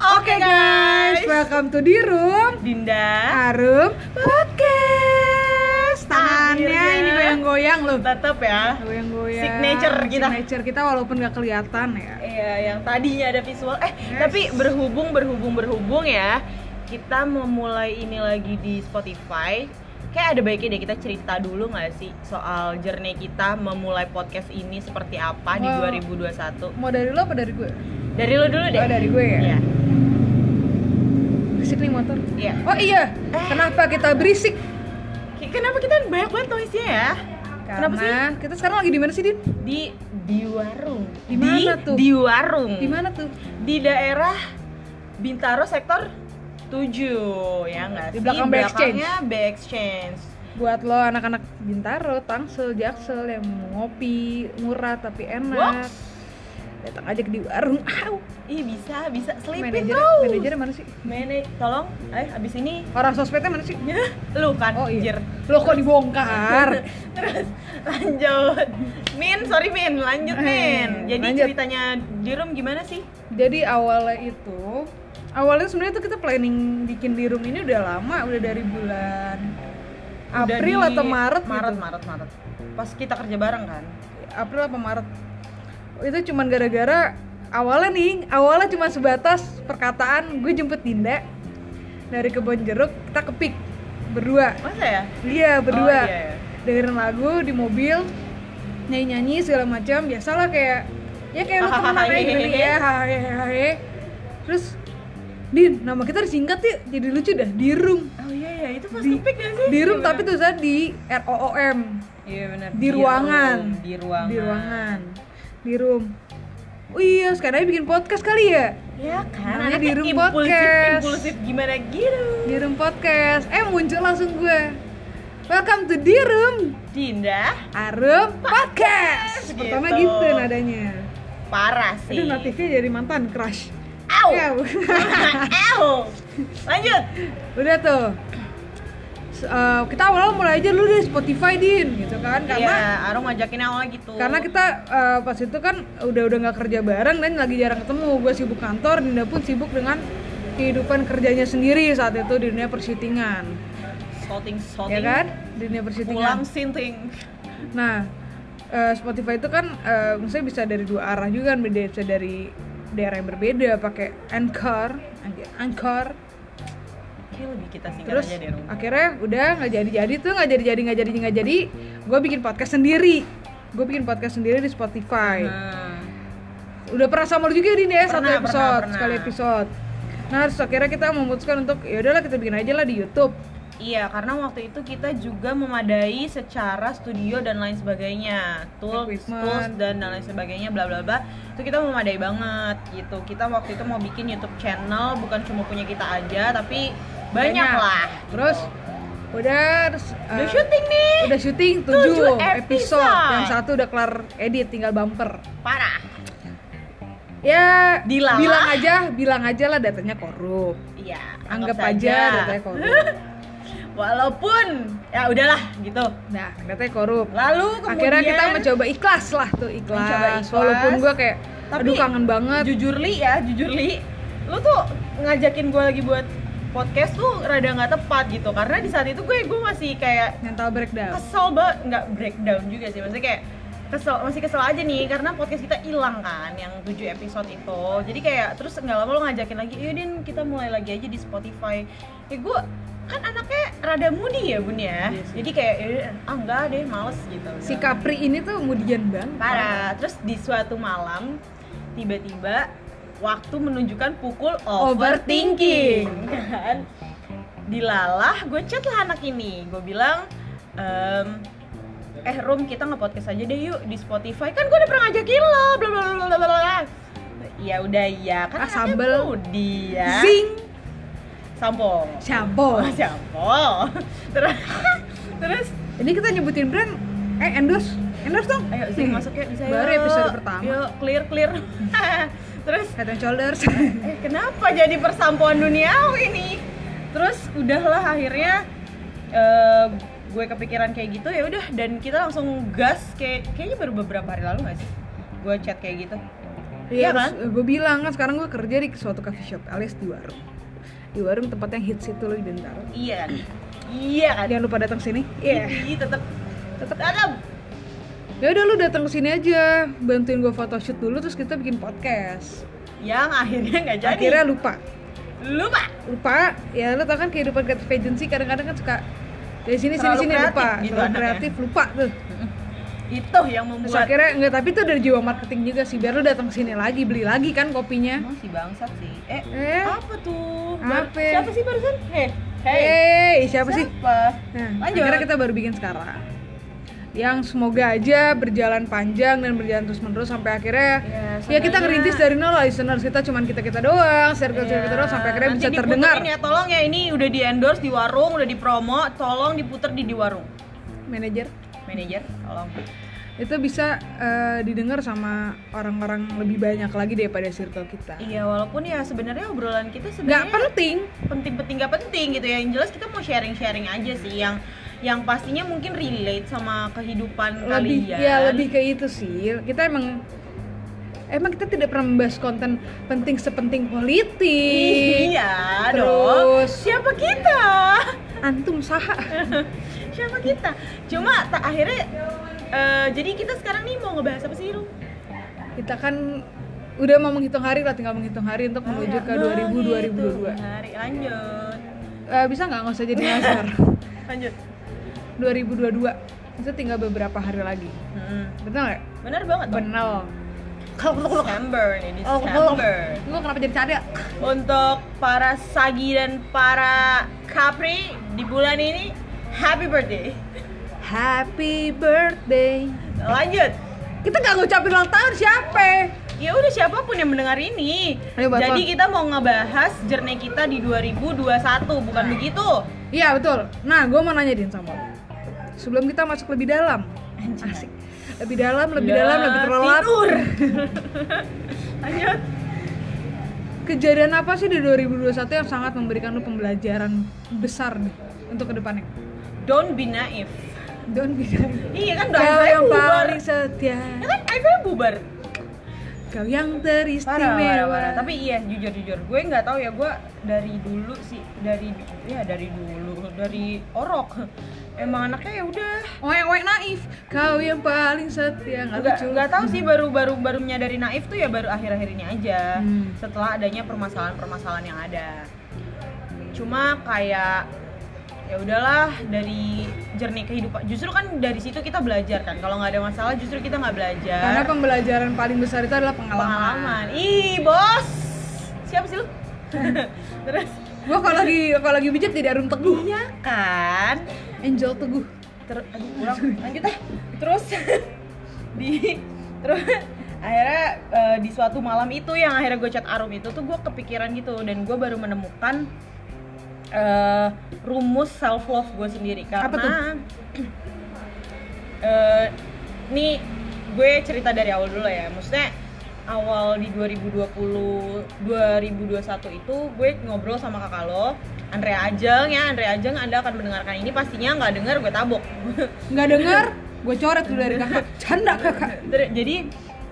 Oke guys, welcome to di room Dinda Arum Podcast. Tangannya Akhirnya. ini goyang-goyang loh. tetap ya Goyang-goyang. Signature kita. Signature kita walaupun gak kelihatan ya. Iya yang tadinya ada visual Eh Yes. tapi berhubung berhubung berhubung ya Kita memulai ini lagi di Spotify Kayak ada baiknya deh kita cerita dulu gak sih Soal journey kita memulai podcast ini seperti apa di Wow. 2021 Mau dari lo apa dari gue? Dari lo dulu deh Oh, dari gue ya? Iya Berisik nih motor. Iya Oh iya, kenapa kita berisik? Kenapa kita banyak banget noise-nya ya? Kenapa sih? Karena kita sekarang lagi di mana sih, Din? Di di warung Di mana tuh? Di warung Di mana tuh? di daerah Bintaro sektor 7 ya nggak Di sih? belakang Bay Exchange. Belakangnya Bay Exchange. Buat lo anak-anak Bintaro, Tangsel, Jaksel yang mau ngopi murah tapi enak. Box. Datang aja ke di warung. Au. Ih bisa bisa selipin Manajer, terus. manajernya mana sih? Manaj- tolong, eh abis ini Orang sosmednya mana sih? lu kan Oh iya. Lo kok dibongkar? Terus lanjut. Min, sorry Min, lanjut Eh, Min. Jadi lanjut. ceritanya di room gimana sih? Jadi awalnya itu awalnya sebenarnya tuh kita planning bikin di room ini udah lama, udah dari bulan April atau Maret Maret, gitu. Maret, Maret. Pas kita kerja bareng kan. April apa Maret. Itu cuman gara-gara awalnya nih, awalnya cuma sebatas perkataan gue jemput Dinda dari kebun jeruk, kita kepik berdua. Masa ya? Iya, berdua. Oh, iya, iya. Dengerin lagu di mobil, nyanyi-nyanyi segala macam, biasalah kayak ya kayak lu temenan aja gitu ya, hahehe. Terus Din, nama kita disingkat yuk, jadi lucu dah, di room. Oh iya ya, itu pas Di- kepik gak sih? Di room Iya, tapi bener. tulisannya di R O O M. Iya benar. Di ruangan. Di ruangan. Di ruangan. Di room. Oh iya, sekarang aja bikin podcast kali ya? Ya kan. Namanya di room impulsif, podcast. Impulsif gimana gitu. Di room podcast. Eh muncul langsung gue. Welcome to di room Dinda Arum Podcast. Gitu. Pertama gitu nadanya. parah sih. Aduh notifnya dari mantan crush. Au. Au. Lanjut. udah tuh. Eh, kita awalnya mulai aja dulu deh Spotify din gitu kan karena Iya, Arum ngajakin awal gitu. karena kita eh, pas itu kan udah udah nggak kerja bareng dan lagi jarang ketemu gue sibuk kantor Dinda pun sibuk dengan kehidupan kerjanya sendiri saat itu di dunia persyutingan shouting ya shouting. kan di dunia persyutingan Pulang sinting. nah eh, Spotify itu kan eh, maksudnya bisa dari dua arah juga kan bisa dari daerah yang berbeda pakai Anchor Anchor Kayak lebih kita singkat terus aja deh Rum. akhirnya udah nggak jadi jadi tuh nggak jadi jadi nggak jadi nggak jadi gue bikin podcast sendiri gue bikin podcast sendiri di Spotify Hmm. udah pernah sama lu juga Din ya satu Pernah, episode pernah, pernah. sekali episode nah terus akhirnya kita memutuskan untuk ya udahlah kita bikin aja lah di YouTube Iya, karena waktu itu kita juga memadai secara studio dan lain sebagainya, tools, Equipment. tools dan dan lain sebagainya, bla bla bla. Itu kita memadai banget gitu. Kita waktu itu mau bikin YouTube channel, bukan cuma punya kita aja, tapi banyak, Banyak. lah. terus udah terus, Udah eh, syuting nih, udah syuting 7 Tujuh episode. episode. yang satu udah kelar edit tinggal bumper parah. ya Dilalah. bilang aja bilang aja lah datanya korup Iya, anggap saja. aja datanya korup Walaupun ya udahlah gitu. nah datanya korup Lalu kemudian akhirnya kita mencoba ikhlas lah tuh ikhlas, ikhlas. walaupun gue kayak Tapi aduh kangen banget jujur li ya jujur li lu tuh ngajakin gue lagi buat podcast tuh rada nggak tepat gitu. Karena di saat itu gue gue masih kayak mental breakdown. kesel banget nggak breakdown juga sih. Maksudnya kayak kesel masih kesel aja nih karena podcast kita hilang kan yang 7 episode itu. Jadi kayak terus nggak lama lo ngajakin lagi iya din kita mulai lagi aja di Spotify. Ya gue kan anaknya rada moody ya bun ya. Iya jadi kayak "Ya, ah enggak deh males gitu. Si Capri ini tuh kemudian banget. Parah. Terus di suatu malam tiba-tiba waktu menunjukkan pukul overthinking. kan dilalah gue chat lah anak ini. Gue bilang ehm, eh Rum kita nge-podcast aja deh yuk di Spotify. Kan gue udah pernah ngajakin lo. Bla bla bla bla bla bla. Ya udah ya kan Ah, sambel. moody ya. Zing. Sampo shampoo oh sampo terus terus. Ini kita nyebutin brand. Eh endorse. Endorse dong. Ayo zing Nih, masuk ya bisa baru yuk. episode pertama. Yuk clear clear terus? Head and shoulders. Eh kenapa jadi persampuan duniawi nih terus udahlah akhirnya eh, gue kepikiran kayak gitu ya udah. Dan kita langsung gas kayak kayaknya baru beberapa hari lalu gak sih? Gue chat kayak gitu. Iya kan? gue bilang kan sekarang gue kerja di suatu coffee shop alias di warung. Di warung tempat yang hits itu loh di Bintaro iya. Kan iya kan? Jangan lupa datang sini. Iya Ih, tetep. Tetap tetep ya udah lu datang ke sini aja. Bantuin gue photoshoot dulu terus kita bikin podcast. Yang akhirnya nggak jadi. Akhirnya lupa. Lupa. Lupa? Ya lu tau kan kehidupan creative agency kadang-kadang kan suka dari sini sini Terlalu sini kreatif lupa. gitu terlalu kreatif lupa tuh. Itu yang terus membuat akhirnya enggak tapi itu dari jiwa marketing juga sih. Biar lu datang ke sini lagi beli lagi kan kopinya. Emang si bangsat sih. Eh, Eh? apa tuh? Apa? siapa sih barusan? Hei Hey, siapa sih? siapa? Nah, Lanjut. akhirnya kita baru bikin sekarang. Yang semoga aja berjalan panjang dan berjalan terus menerus sampai akhirnya Ya, ya, kita ngerintis dari nol lah listeners kita cuman kita kita doang, circle circle kita doang sampai akhirnya. Nanti bisa terdengar. ya tolong ya ini udah di endorse di warung udah di promo tolong diputer di di warung Manajer manajer tolong itu bisa eh, didengar sama orang-orang lebih banyak lagi daripada circle kita. iya walaupun ya sebenarnya obrolan kita Nggak sebenarnya penting. penting-penting nggak penting gitu ya yang jelas kita mau sharing-sharing aja sih yang yang pastinya mungkin relate sama kehidupan Lebih kalian. ya lebih ke itu sih. Kita emang emang kita tidak pernah membahas konten penting sepenting politik. iya Terus- dong. Siapa kita? Antum saha. siapa kita? Cuma tak akhirnya eh, jadi kita sekarang nih mau ngebahas apa sih Rum? kita kan udah mau menghitung hari lah tinggal menghitung hari untuk menuju ke 2000 2022 hari. Lanjut. Eh, bisa nggak nggak usah jadi ngasar lanjut 2022 itu tinggal beberapa hari lagi. Hmm. betul nggak? Bener banget benar kalau kalau Desember nih Oh, Desember gue kenapa jadi cadel untuk para Sagi dan para Capri di bulan ini happy birthday. Happy birthday. Lanjut. Kita nggak ngucapin ulang tahun siapa? Ya udah siapa pun yang mendengar ini. Ayo, jadi kita mau ngebahas journey kita di 2021 bukan Nah. begitu? Iya betul. Nah gue mau nanya din sama lo sebelum kita masuk lebih dalam. Asik. Lebih dalam lebih dalam Ya, lebih terlelap. tidur. Lanjut. Kejadian apa sih di 2021 yang sangat memberikan lu pembelajaran besar nih untuk ke depannya don't be naive. Don't be shy. iya kan udah Kau yang bubar. paling setia. Ya kan akhirnya bubar. Kau yang parah, teristimewa. Parah, parah. tapi iya jujur jujur gue nggak tahu ya gue dari dulu sih dari ya dari dulu dari orok emang anaknya ya udah. Oeng naif. Kau yang paling setia Nggak nggak tahu sih baru baru baru menyadari naif tuh ya baru akhir akhir ini aja. Hmm. setelah adanya permasalahan permasalahan yang ada. Cuma kayak ya udahlah dari jernih kehidupan justru kan dari situ kita belajar kan. Kalau nggak ada masalah justru kita nggak belajar. Karena pembelajaran paling besar itu adalah pengalaman, pengalaman. Ih bos! Siapa sih lu? Terus? Gua kalau lagi kalau lagi bijak Arum Teguh iya kan Angel Teguh. Terus aduh kurang. Lanjut deh terus di terus akhirnya eh, di suatu malam itu yang akhirnya gue chat Arum itu tuh gue kepikiran gitu. Dan gue baru menemukan eh, rumus self love gue sendiri. Karena Apa tuh? eh, nih gue cerita dari awal dulu ya. Maksudnya awal di 2020 2021 itu gue ngobrol sama kakak lo Andre Ajeng ya Andre Ajeng anda akan mendengarkan ini pastinya nggak dengar gue tabok. Nggak denger? Gue coret dulu dari kakak. Canda kakak. Jadi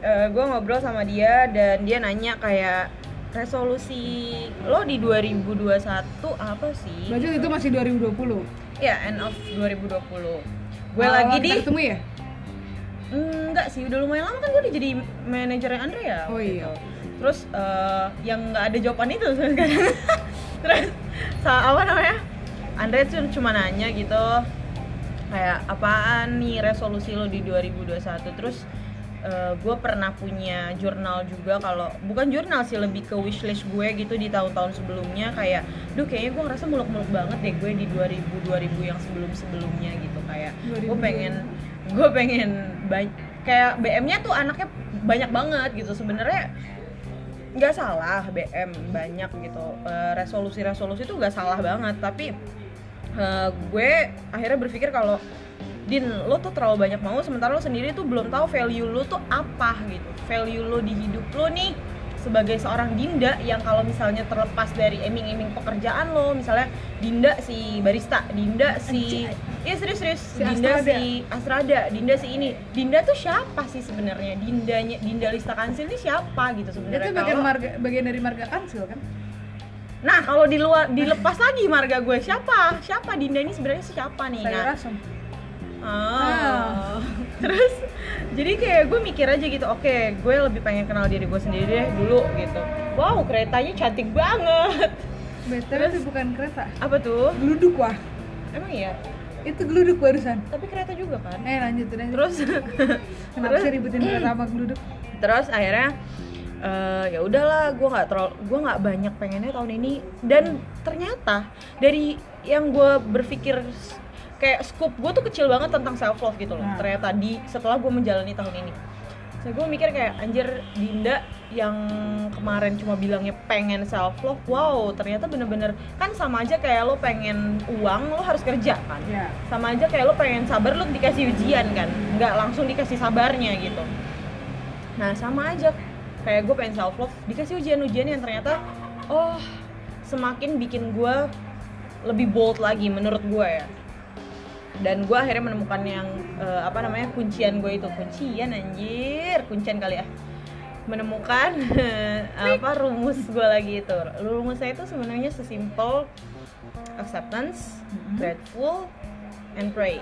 eh, gue ngobrol sama dia dan dia nanya kayak resolusi lo di 2021 apa sih? Berarti itu masih 2020 ya end of 2020 gue lagi di ketemu ya? Enggak sih udah lumayan lama kan gue udah jadi manajernya Andre ya Oh iya. itu. terus eh, yang nggak ada jawaban itu sekarang terus sa- apa namanya Andre tuh cuma nanya gitu kayak apaan nih resolusi lo di 2021 terus gue pernah punya jurnal juga kalau bukan jurnal sih lebih ke wishlist gue gitu di tahun-tahun sebelumnya kayak duh kayaknya gue ngerasa muluk-muluk banget deh gue di 2000 2000 yang sebelum-sebelumnya gitu kayak gue 2000. pengen gue pengen kayak BM-nya tuh anaknya banyak banget gitu. Sebenarnya nggak salah BM banyak gitu. Eh, resolusi-resolusi itu nggak salah banget. Tapi eh, gue akhirnya berpikir kalau Din, lo tuh terlalu banyak mau sementara lo sendiri tuh belum tahu value lo tuh apa gitu. Value lo di hidup lo nih sebagai seorang Dinda yang kalau misalnya terlepas dari iming-iming pekerjaan lo misalnya Dinda si barista Dinda si iya serius serius. Si Dinda Astrada. si Asrada Dinda si ini. Dinda tuh siapa sih sebenarnya? Dindanya Dinda Lista Kansil ini siapa gitu Itu sebenarnya bagian Kalau- marga, bagian dari marga kansil kan? nah kalau di luar dilepas lagi marga gue siapa? Siapa Dinda ini sebenarnya? Siapa nih? Sayur nah. Ah. Terus jadi kayak gue mikir aja gitu, oke, gue lebih pengen kenal diri gue sendiri deh dulu gitu. Wow, keretanya cantik banget. BTW itu bukan kereta. Apa tuh? Geluduk wah. Emang iya? Itu geluduk barusan. Tapi kereta juga kan. Eh lanjut lanjut. Terus Kenapa sih ributin kereta sama geluduk? terus akhirnya eh, ya udahlah gue nggak terlalu gue nggak banyak pengennya tahun ini dan ternyata dari yang gue berpikir kayak scope gue tuh kecil banget tentang self love gitu loh. Nah. ternyata di setelah gue menjalani tahun ini. So gue mikir kayak anjir Dinda yang kemarin cuma bilangnya pengen self love wow ternyata bener-bener kan sama aja kayak lo pengen uang lo harus kerja kan? Ya. sama aja kayak lo pengen sabar lo dikasih ujian kan? Nggak langsung dikasih sabarnya gitu. Nah sama aja kayak gue pengen self love dikasih ujian-ujian yang ternyata oh semakin bikin gue lebih bold lagi menurut gue ya dan gue akhirnya menemukan yang eh, apa namanya kuncian gue itu. Kuncian anjir. Kuncian kali ya. Menemukan apa rumus gue lagi itu. Rumusnya itu sebenarnya sesimpel acceptance Mhm. grateful and pray.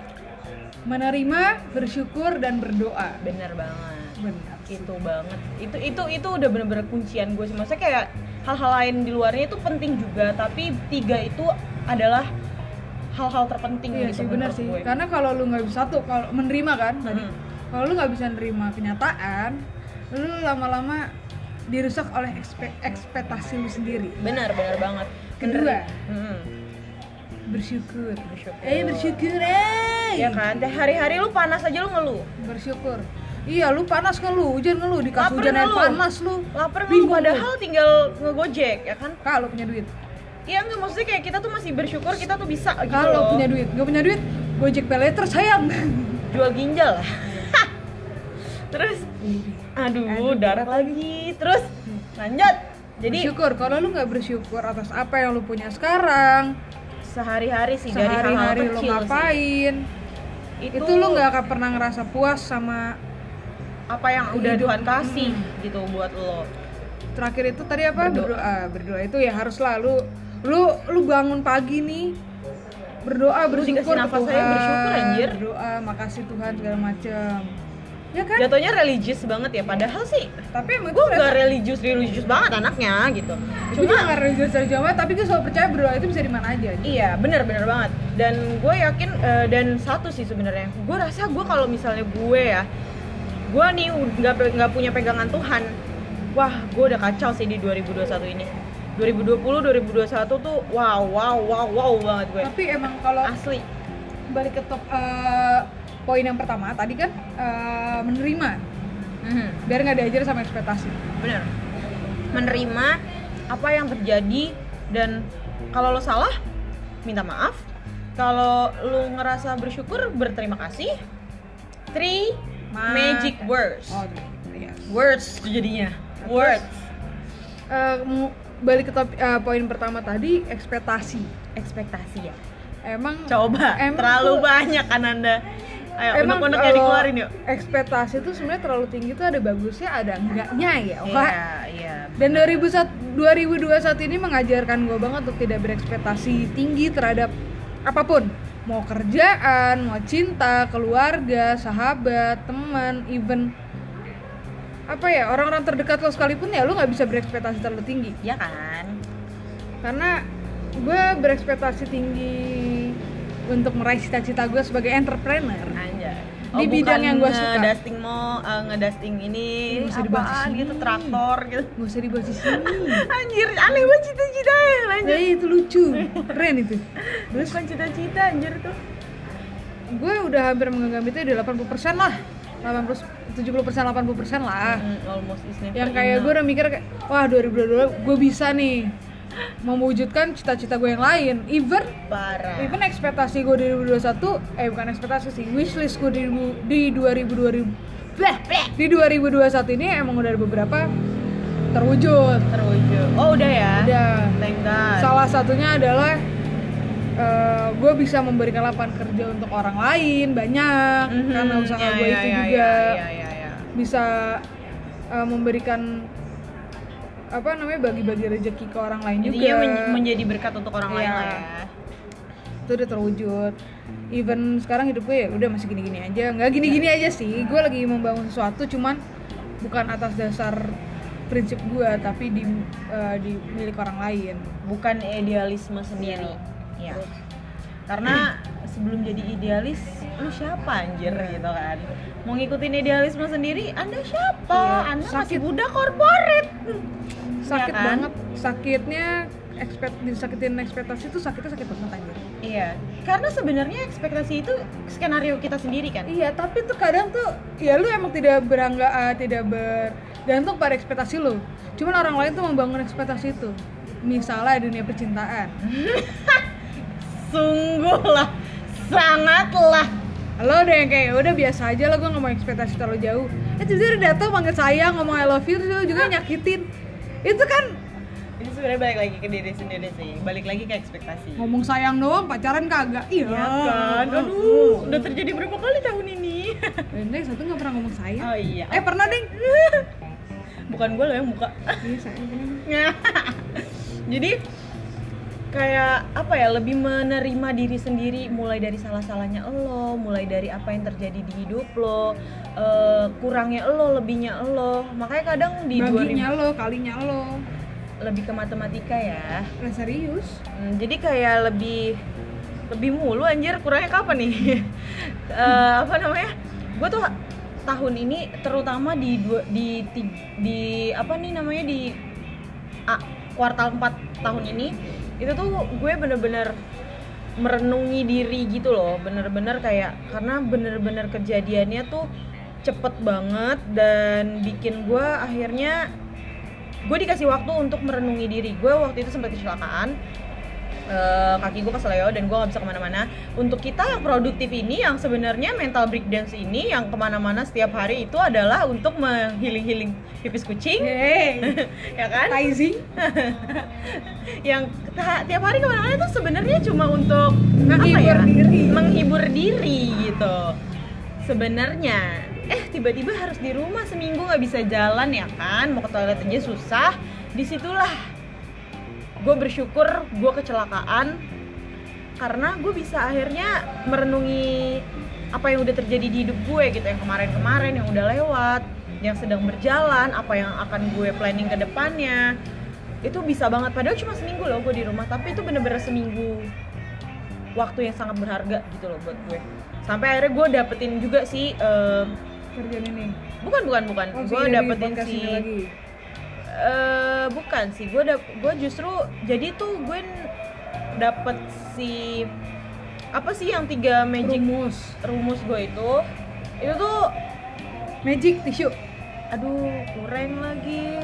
Menerima, bersyukur dan berdoa. bener banget. Benar. itu banget. Itu itu itu udah bener-bener kuncian gue sih. Maksudnya kayak hal-hal lain di luarnya itu penting juga. Tapi tiga itu adalah hal-hal terpenting Iya gitu sih benar sih. gue. Karena kalau lu nggak bisa tuh kalau menerima kan tadi. Mm. Kalau lu nggak bisa nerima kenyataan, lu lama-lama dirusak oleh ekspe- ekspektasi lu sendiri. benar benar banget Kedua. Mm. Bersyukur. Bersyukur. Eh bersyukur eh. ya kan hari-hari lu panas aja lu ngeluh Bersyukur. Iya, lu panas ngeluh, hujan ngeluh, dikasih Lapar hujan air panas lu. ngeluh Bingung padahal tinggal ngegojek ya kan Kalau punya duit. Iya enggak maksudnya kayak kita tuh masih bersyukur kita tuh bisa gitu Kalau loh. punya duit, nggak punya duit, Gojek peleter sayang. jual ginjal lah terus aduh darat lagi terus lanjut jadi bersyukur kalau lu nggak bersyukur atas apa yang lu punya sekarang sehari-hari sih dari hal-hal sehari-hari lu kecil sih. ngapain itu, itu, lu nggak akan pernah ngerasa puas sama apa yang udah hidup. Tuhan kasih Mm. gitu buat lo terakhir itu tadi apa Berdoa. berdoa berdoa, itu ya harus selalu lu lu bangun pagi nih berdoa bersyukur nafas ke aja bersyukur, anjir. berdoa makasih Tuhan segala macem ya kan jatuhnya religius banget ya padahal sih tapi emang gue itu gak religius religius banget anaknya gitu gue juga nggak religius dari Jawa tapi gue selalu percaya berdoa itu bisa di mana aja Iya, bener-bener banget. Dan gue yakin eh, dan satu sih sebenarnya, gue rasa gue kalau misalnya gue ya, gue nih nggak nggak punya pegangan Tuhan, wah gue udah kacau sih di 2021 ini. 2020, 2021 tuh wow, wow, wow, wow banget gue. tapi emang kalau Asli. balik ke top eh, poin yang pertama tadi kan eh, menerima Mhm, biar nggak diajar sama ekspektasi bener. Menerima apa yang terjadi dan kalau lo salah minta maaf. Kalau lu ngerasa bersyukur berterima kasih. Three magic words. oh iya words jadinya words mu- balik ke top, eh, poin pertama tadi ekspektasi. Ekspektasi ya? Emang coba Emang terlalu tuh- banyak kan anda. Ayo emang unek-unek kalau dikeluarin yuk. ekspektasi itu sebenarnya terlalu tinggi tuh ada bagusnya ada enggaknya ya iya iya dan 2001 2021 ini mengajarkan gue banget untuk tidak berekspektasi tinggi terhadap apa pun. Mau kerjaan mau cinta keluarga sahabat teman even apa ya orang-orang terdekat lo sekalipun ya lo nggak bisa berekspektasi terlalu tinggi. Ya kan? Karena gue berekspektasi tinggi untuk meraih cita-cita gue sebagai entrepreneur. Anjay. Di bidang yang gua suka. ngedusting mau eh, ngedusting ini Nggak usah dibahas di apaan sini. gitu traktor gitu. Gak usah dibahas di sini. Anjir aneh banget cita-citanya lanjut ya itu lucu. Keren itu. Terus bukan cita-cita anjir tuh. Gue udah hampir menganggap itu di 80% lah. 80 70% 80% lah. Mm, almost is never yang kayak gue udah mikir kayak wah 2022 gue bisa nih mewujudkan cita-cita gue yang lain. Even parah. even ekspektasi gue di 2021 eh bukan ekspektasi sih wishlist gue di, di 2000 2000 Blah, di 2021 ini emang udah ada beberapa terwujud. Terwujud. Oh udah ya? Udah. Thank God. Salah satunya adalah gue bisa memberikan lapangan kerja untuk orang lain banyak Mhm, karena usaha ya, gue ya, itu ya, juga ya, ya, ya, ya. bisa eh, memberikan apa namanya bagi-bagi rezeki ke orang lain Intinya juga. men- menjadi berkat untuk orang lain Iya. lah ya. Itu udah terwujud. Even sekarang hidup gue ya udah masih gini-gini aja. Nggak gini-gini aja sih. Gue lagi membangun sesuatu cuman bukan atas dasar prinsip gue tapi di eh, di milik orang lain. Bukan idealisme sendiri ya Terus. karena sebelum jadi idealis lu siapa anjir Iya. gitu kan? Mau ngikutin idealisme sendiri anda siapa? Iya, anda masih sakit. budak korporat. Sakit kan? banget. Sakitnya ekspekt disakitin ekspektasi itu sakitnya sakit banget anjir. Iya. Karena sebenarnya ekspektasi itu skenario kita sendiri kan? Iya tapi tuh kadang tuh ya lu emang tidak berangga ah, tidak bergantung pada ekspektasi lu. Cuman orang lain tuh membangun ekspektasi itu. Misalnya dunia percintaan sungguh lah sangatlah. Lo udah yang kayak udah biasa aja lah gue nggak mau ekspektasi terlalu jauh. Eh tiba-tiba datang panggil sayang ngomong I love you terus juga nyakitin. Itu kan ini sebenarnya balik lagi ke diri sendiri sih. Balik lagi ke ekspektasi. ngomong sayang doang pacaran kagak. Iya. Ya kan? Aduh udah terjadi berapa kali tahun ini? Benteng satu nggak pernah ngomong sayang oh iya. Eh pernah ding? Bukan gue loh yang buka iya sayang jadi kayak apa ya lebih menerima diri sendiri mulai dari salah-salahnya lo mulai dari apa yang terjadi di hidup lo eh, kurangnya lo lebihnya lo. Makanya kadang di 2000 baginya lo kalinya lo. Lebih ke matematika ya. Nah, serius? Hmm, jadi kayak lebih lebih mulu anjir kurangnya kapan nih? Eh, apa namanya? Gue tuh tahun ini terutama di dua, di ti- di apa nih namanya di ah, kuartal 4 tahun ini itu tuh gue bener-bener merenungi diri gitu loh. Bener-bener kayak karena bener-bener kejadiannya tuh cepet banget dan bikin gue akhirnya gue dikasih waktu untuk merenungi diri. Gue waktu itu sempat kecelakaan Eh, kaki gue kesleo dan gue nggak bisa ke mana-mana. Untuk kita yang produktif ini yang sebenarnya mental breakdance ini yang ke mana-mana setiap hari itu adalah untuk menghiling-hiling pipis kucing. Yeay, ya kan? Taizing. Yang tiap hari ke mana-mana itu sebenarnya cuma untuk Menghibur apa ya? diri. menghibur diri gitu. Sebenarnya eh tiba-tiba harus di rumah seminggu nggak bisa jalan ya kan? Mau ke toilet aja susah. Di situlah gue bersyukur gue kecelakaan. Karena gue bisa akhirnya merenungi apa yang udah terjadi di hidup gue gitu yang kemarin-kemarin yang udah lewat yang sedang berjalan apa yang akan gue planning ke depannya. Itu bisa banget. Padahal cuma seminggu loh gue di rumah tapi itu bener-bener seminggu waktu yang sangat berharga gitu loh buat gue. Sampai akhirnya gue dapetin juga sih eh, kerjaan ini? Bukan bukan bukan. Oh, gue dapetin si lagi eh bukan sih gue gue justru jadi tuh gue dapet si apa sih yang tiga magic rumus. rumus gue itu? Itu tuh magic tisu. Aduh kurang lagi.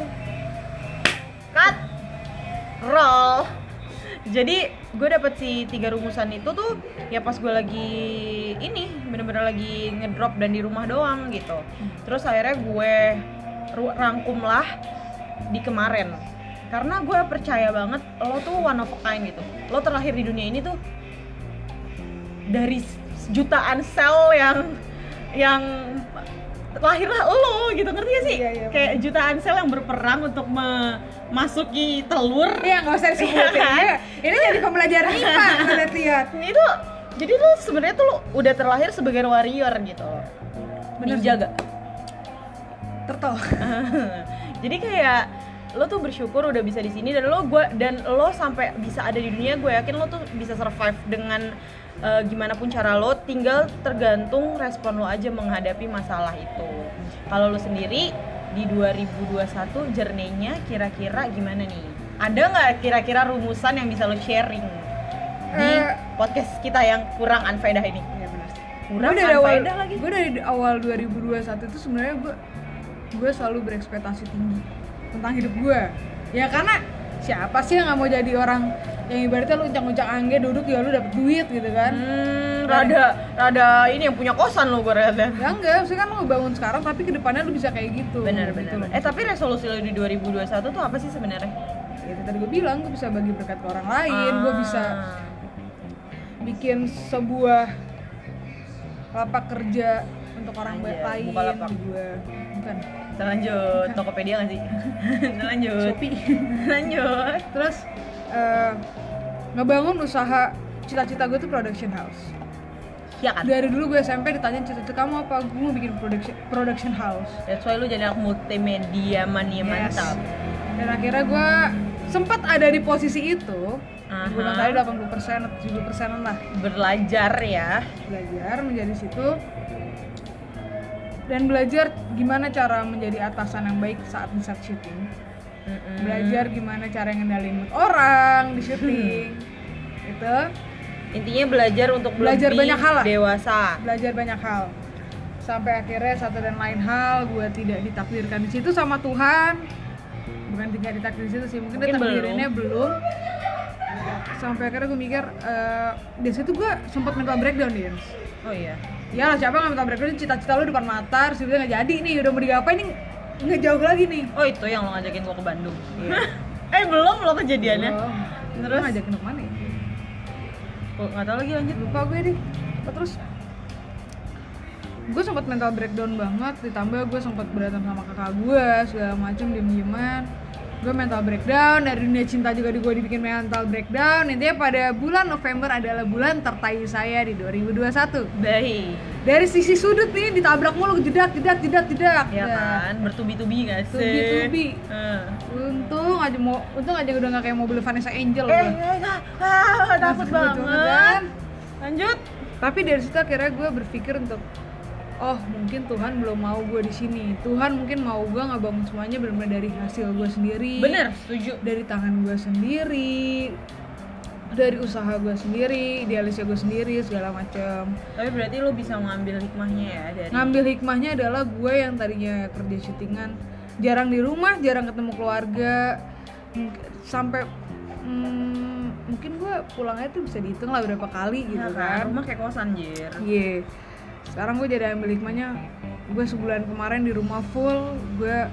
Cut. Roll. Jadi gue dapet si tiga rumusan itu tuh ya pas gue lagi ini bener-bener lagi ngedrop dan di rumah doang gitu. Terus akhirnya gue rangkum lah di kemarin. Karena gue percaya banget lo tuh one of a kind gitu. Lo terlahir di dunia ini tuh dari jutaan sel yang yang lahirlah lo gitu. Ngerti gak sih? Iya, iya, kayak jutaan sel yang berperang untuk memasuki telur. Iya nggak usah disebutin. Ya. Ini jadi pembelajaran IPA lihat-lihat. itu jadi tuh sebenarnya tuh lo udah terlahir sebagai warrior gitu. Bener. Ninja sih. jadi kayak lo tuh bersyukur udah bisa di sini dan lo gua dan lo sampai bisa ada di dunia gue yakin lo tuh bisa survive dengan eh, gimana pun cara lo tinggal tergantung respon lo aja menghadapi masalah itu kalau lo sendiri di 2021 journey-nya kira-kira gimana nih ada nggak kira-kira rumusan yang bisa lo sharing di Eh. podcast kita yang kurang unfaedah ini Iya benar. kurang Gue dari awal lagi gue dari awal 2021 itu sebenarnya gue gue selalu berekspektasi tinggi tentang hidup gue. Ya karena siapa sih yang nggak mau jadi orang yang ibaratnya lu uncang-uncang angge duduk ya lu dapet duit gitu kan Hmm, rada rada ini yang punya kosan lo gue liatnya. ya enggak maksudnya kan lu bangun sekarang tapi ke depannya lu bisa kayak gitu Bener gitu bener. loh. Eh tapi resolusi lo di 2021 tuh apa sih sebenarnya? ya tadi gue bilang gue bisa bagi berkat ke orang lain gue bisa Ah. bikin sebuah lapak kerja untuk orang Anjay, lain buka lapak. gue bukan Kita lanjut Tokopedia gak sih? Kita lanjut. Shopee lanjut. terus eh, ngebangun usaha cita-cita gue tuh production house Ya kan. dari dulu gue SMP ditanya cita-cita kamu apa gue mau bikin production production house That's why lu jadi anak multimedia mania Yes. mantap. dan akhirnya gue sempat ada di posisi itu bilang tadi 80 persen atau 70 persenan lah Belajar ya. belajar menjadi situ dan belajar gimana cara menjadi atasan yang baik saat di saat syuting Mm-mm. belajar gimana cara ngendalin mood orang di syuting itu Intinya belajar untuk Belajar lebih banyak hal lah. dewasa. belajar banyak hal sampai akhirnya satu dan lain hal gue tidak ditakdirkan di situ sama Tuhan bukan tidak ditakdir di situ sih mungkin, Mungkin ditakdirinnya belum. sampai akhirnya gue mikir eh, di situ gue sempat mental breakdown Dins Oh iya. Ya lah siapa nggak mental breakdown cita-cita lu depan mata terus tiba-tiba nggak jadi nih udah mau digapain nih nggak jauh lagi nih Oh itu yang lo ngajakin gua ke Bandung. eh belum lo kejadiannya. Oh, Terus? terus ngajakin ke mana ya? Kok nggak tahu lagi lanjut. lupa gue deh terus gue sempat mental breakdown banget ditambah gue sempat berantem sama kakak gue segala macem diem dieman gue mental breakdown dari dunia cinta juga di gue dibikin mental breakdown intinya pada bulan November adalah bulan tertai saya di 2021 Baik. dari sisi sudut nih ditabrak mulu jedak jedak jedak jedak Ya kan, bertubi-tubi gak sih? Tubi-tubi. Eh. untung aja mau untung aja udah gak kayak mobil Vanessa Angel Eh, eh, ah, takut banget. kan? Lanjut. tapi dari situ akhirnya gue berpikir untuk oh mungkin Tuhan belum mau gue di sini. Tuhan mungkin mau gue ngebangun semuanya benar-benar dari hasil gue sendiri. Bener, setuju. dari tangan gue sendiri. Dari usaha gue sendiri idealisnya gue sendiri segala macam Tapi berarti lo bisa mengambil hikmahnya ya dari ngambil hikmahnya adalah gue yang tadinya kerja syutingan. Jarang di rumah jarang ketemu keluarga. Sampai hmm, mungkin gue pulangnya tuh bisa dihitung lah berapa kali gitu Ya kan. Rumah kayak kosan, Jir. Iya. Sekarang gue jadi ambil hikmahnya. Gue sebulan kemarin di rumah full, gue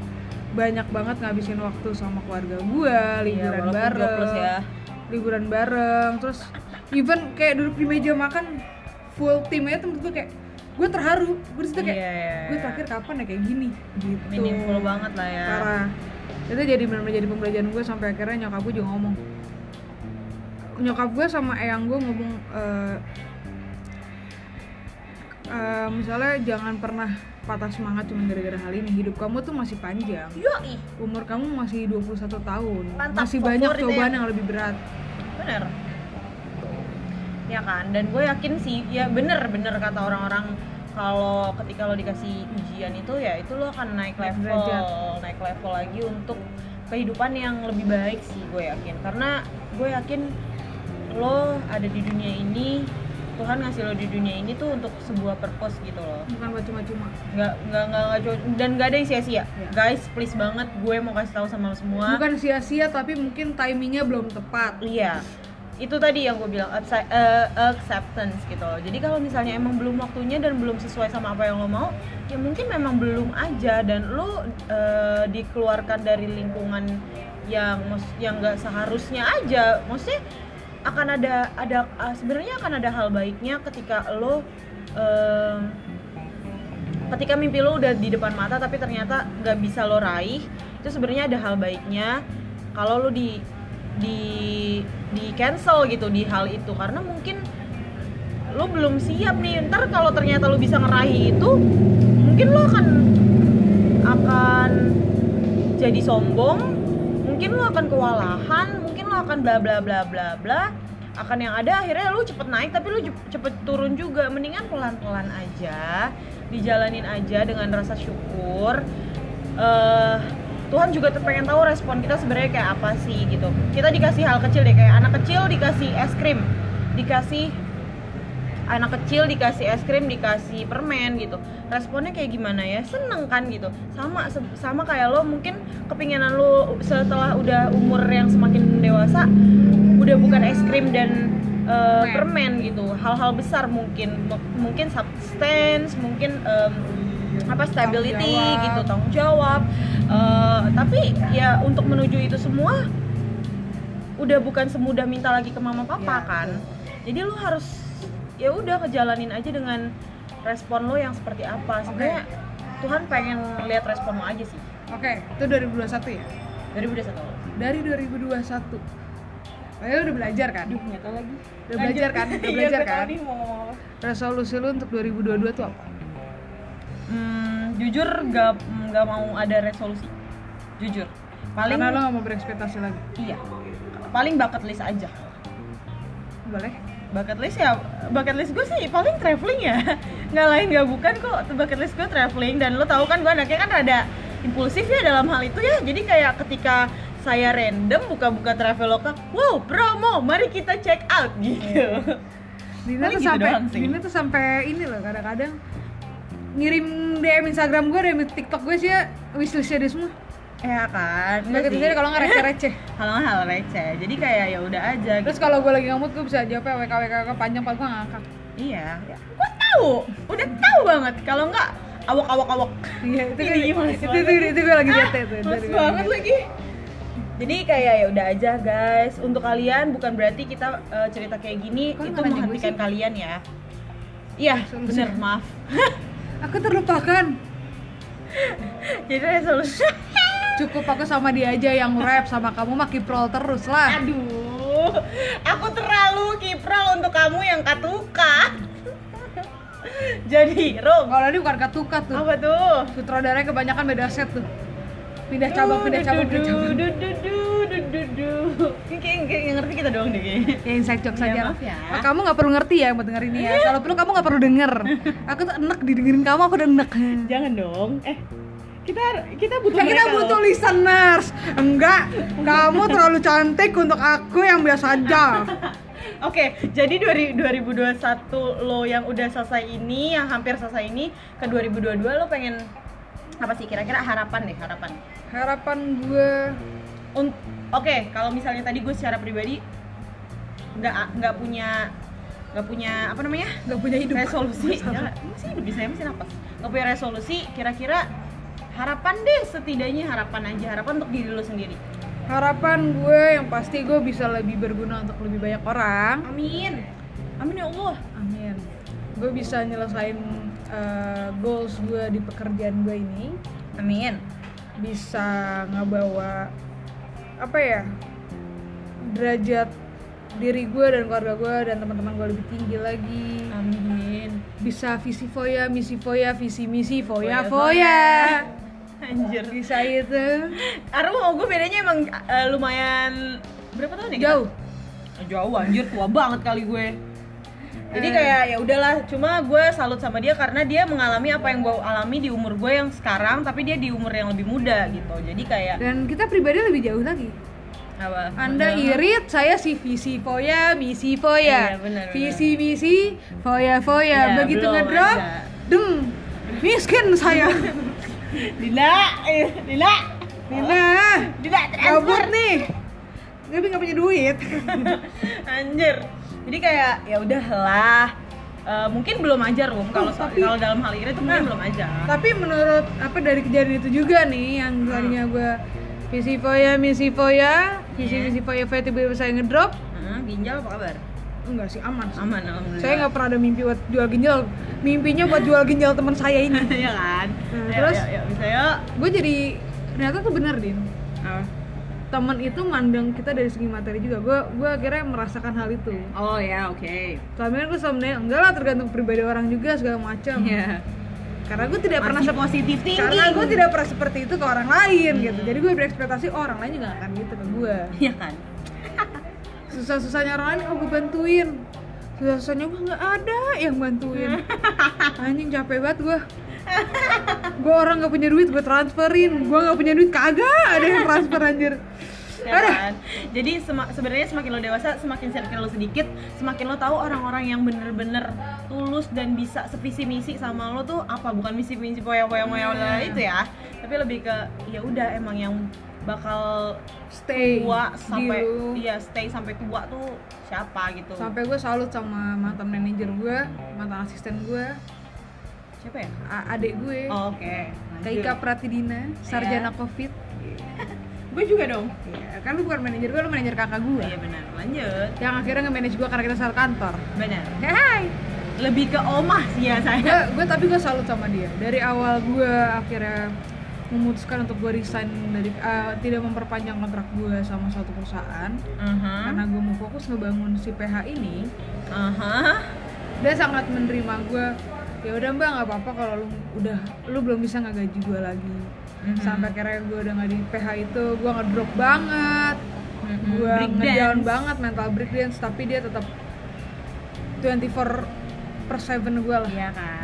banyak banget ngabisin waktu sama keluarga gue, liburan walaupun bareng, ya. liburan bareng, terus even kayak duduk di meja makan full tim aja tuh gue kayak gue terharu, gue di situ kayak Iya, iya, gue iya. terakhir kapan ya kayak gini, gitu. Meaningful banget lah ya. Parah. Itu jadi benar-benar jadi pembelajaran gue sampai akhirnya nyokap gue juga ngomong. Nyokap gue sama eyang gue ngomong eh, eh, misalnya jangan pernah patah semangat cuma gara-gara hal ini. Hidup kamu tuh masih panjang. Yoi. Umur kamu masih 21 tahun. Mantap, masih banyak favorit cobaan ya. yang lebih berat. bener ya kan dan gue yakin sih ya bener bener kata orang-orang kalau ketika lo dikasih ujian itu ya itu lo akan naik Naik level derajat. naik level lagi untuk kehidupan yang lebih baik sih gue yakin karena gue yakin lo ada di dunia ini Tuhan ngasih lo di dunia ini tuh untuk sebuah purpose gitu loh Bukan buat cuma-cuma. nggak nggak nggak, nggak dan nggak ada yang sia-sia Ya. guys please banget gue mau kasih tahu sama lo semua Bukan sia-sia tapi mungkin timingnya belum tepat. Iya, itu tadi yang gue bilang eh, acceptance gitu loh. Jadi kalau misalnya emang belum waktunya dan belum sesuai sama apa yang lo mau, ya mungkin memang belum aja dan lo eh, dikeluarkan dari lingkungan yang yang nggak seharusnya aja. Maksudnya akan ada ada ah, sebenarnya akan ada hal baiknya ketika lo eh, ketika mimpi lo udah di depan mata tapi ternyata nggak bisa lo raih itu sebenarnya ada hal baiknya kalau lo di di di cancel gitu di hal itu. Karena mungkin lo belum siap nih. Ntar kalau ternyata lo bisa ngeraih itu mungkin lo akan akan jadi sombong mungkin lo akan kewalahan akan bla bla bla bla bla akan yang ada akhirnya lo cepet naik tapi jep- cepet turun juga. Mendingan pelan pelan aja dijalanin aja dengan rasa syukur. Eh Tuhan juga pengen tahu respon kita sebenarnya kayak apa sih gitu. Kita dikasih hal kecil deh kayak anak kecil dikasih es krim dikasih anak kecil dikasih es krim dikasih permen gitu. Responnya kayak gimana ya? Seneng kan gitu. Sama sama kayak lo mungkin kepinginan lo setelah udah umur yang semakin dewasa udah bukan es krim dan uh, permen. gitu. Hal-hal besar mungkin. M- mungkin substance mungkin em, apa stability Tanggung jawab. gitu tanggung jawab. Eh, tapi ya untuk menuju itu semua udah bukan semudah minta lagi ke mama papa Ya, kan. jadi lu harus ya udah ngejalanin aja dengan respon lo yang seperti apa sebenarnya Tuhan pengen lihat respon lo aja sih Oke, itu 2021 ya? dari udah satu Dari 2021 Kalian udah belajar kan? aduh nggak tahu lagi Udah belajar kan? Udah Iya, belajar tahu kan? Resolusi lu untuk 2022 tuh apa? Hmm, jujur gak nggak mau ada resolusi jujur paling Karena lo gak mau berekspektasi lagi iya paling bucket list aja Boleh? Bucket list ya bucket list gue sih paling traveling ya. Nggak lain nggak bukan kok bucket list gue traveling. Dan lo tahu kan gue anaknya kan rada impulsif ya dalam hal itu ya. Jadi kayak ketika saya random buka-buka traveloka wow promo mari kita check out gitu. Dina tuh gitu sampai. Dina tuh sampai ini loh kadang-kadang ngirim DM Instagram gue, DM TikTok gue sih ya wishlistnya dia semua. Ya kan Nggak gitu kalau nggak receh-receh. hal-hal receh jadi kayak ya udah aja Terus gitu. kalau gue lagi ngamut gue bisa jawabnya WK WK panjang pas gue ngangkat. iya gue tahu udah tahu banget kalau nggak awak awak awak Iya itu Ini itu, itu, itu, itu gue lagi bete tuh. Males banget lagi. Jadi kayak ya udah aja guys. Untuk kalian bukan berarti kita eh, cerita kayak gini Kok itu nggak menghentikan kalian ya. Iya, bener maaf. Aku terlupakan. Jadi resolusi. Cukup aku sama dia aja yang rap sama kamu mah kiprol terus lah. Aduh, aku terlalu kipral untuk kamu yang katuka. Jadi, Rom, Kalau ini bukan katukat tuh. apa tuh? Sutradaranya kebanyakan beda set tuh. Pindah cabang, pindah cabang, pindah cabang. Kayak ngerti kita doang deh kayaknya. Ya inside joke Ya, saja ya. Oh, kamu nggak perlu ngerti ya buat denger ini ya. Kalau perlu kamu nggak perlu denger. Aku tuh enak didengerin kamu, aku udah enak. Jangan dong. Eh, kita kita butuh kita mereka butuh loh. listeners. Enggak, kamu terlalu cantik untuk aku yang biasa aja. Oke, jadi dari 2021 lo yang udah selesai ini, yang hampir selesai ini, ke 2022 lo pengen apa sih kira-kira harapan deh, harapan. Harapan gue Oke, kalau misalnya tadi gue secara pribadi nggak nggak punya nggak punya apa namanya nggak punya hidup. resolusi, ya, masih hidup bisa masih napas. Nggak punya resolusi, kira-kira harapan deh setidaknya harapan aja, harapan untuk diri lo sendiri. Harapan gue yang pasti gue bisa lebih berguna untuk lebih banyak orang. Amin, amin ya Allah. Amin. Gue bisa nyelesain uh, goals gue di pekerjaan gue ini. Amin. Bisa ngebawa apa ya derajat diri gue dan keluarga gue dan teman-teman gue lebih tinggi lagi. Amin. Bisa visi foya, misi foya, visi misi foya Foya, foya. Anjir. Bisa itu. Aru mau gue bedanya emang eh, lumayan berapa tahun ya? kita? Jauh. Jauh anjir, tua banget kali gue. Jadi Eh. kayak ya udahlah, cuma gue salut sama dia karena dia mengalami apa yang gue alami di umur gue yang sekarang, tapi dia di umur yang lebih muda gitu. Jadi kayak Dan kita pribadi lebih jauh lagi. apa? Anda Bener. irit, saya si visi foya, misi foya. Iya, benar. Visi misi, foya foya. Iya, Begitu ngedrop, dem, miskin saya. Dila, eh, Dila, Nina, Dila kabut transfer. nih. Tapi nggak punya duit. Anjir. Jadi kayak ya udahlah. Eh, mungkin belum aja Rum kalau so- tapi- kalau dalam hal ini tuh mungkin Nah. belum aja. Tapi menurut apa dari kejadian itu juga nih, yang tadinya gue visi foya, misi foya, Iya. misi foya foya tiba-tiba saya ngedrop. Heeh, ginjal apa kabar? Enggak sih, aman sih. Aman alhamdulillah. Saya nggak pernah ada mimpi buat jual ginjal. Mimpinya buat jual ginjal teman saya ini. Iya kan? Nah, Ayo, terus? ayo, ayo, bisa yuk. gue jadi ternyata tuh bener din Apa? teman itu mandang kita dari segi materi juga gue gue akhirnya merasakan hal itu Oh ya, oke. selama ini gue menilai, enggak lah tergantung pribadi orang juga segala macam Iya. karena gue tidak pernah Masih positif karena gue tidak pernah seperti itu ke orang lain Hmm. gitu jadi gue berekspektasi oh, orang lain juga akan gitu ke gue Iya kan? Susah-susahnya orang lain oh gue bantuin. Susah-susahnya gue nggak ada yang bantuin. Anjing capek banget gue gue orang nggak punya duit gue transferin. Gue nggak punya duit kagak ada yang transfer anjir. Ya kan? Jadi sema- sebenarnya semakin lo dewasa semakin circle lo sedikit semakin lo tahu orang-orang yang bener-bener tulus dan bisa sevisi misi sama lo tuh apa. Bukan misi misi poya poya poya Iya. itu ya. Tapi lebih ke ya udah emang yang bakal stay tua sampai iya stay sampai tua tuh siapa gitu. Sampai gue salut sama mantan manajer gue mantan asisten gue siapa ya? A- adik gue oh, oke. Kak Ika Pratidina sarjana Iya. covid. Gue juga dong. Iya, kan lu bukan manajer gue, lu manajer kakak gue iya benar. Lanjut. Yang akhirnya nge-manage gue karena kita satu kantor. Benar. Hai. Lebih ke omah sih ya saya gue tapi gue salut sama dia. Dari awal gue akhirnya memutuskan untuk gue resign dari eh, tidak memperpanjang kontrak gue sama suatu perusahaan Aha. karena gue mau fokus ngebangun si PH ini Aha. dia sangat menerima gue ya udah mbak nggak apa-apa kalau lu udah lu belum bisa nggak gaji gue lagi Mhm. sampai akhirnya gue udah nggak di PH itu gue ngedrop banget Mhm. gue ngedown banget mental breakdance tapi dia tetap 24 per 7 gue lah Iya kan,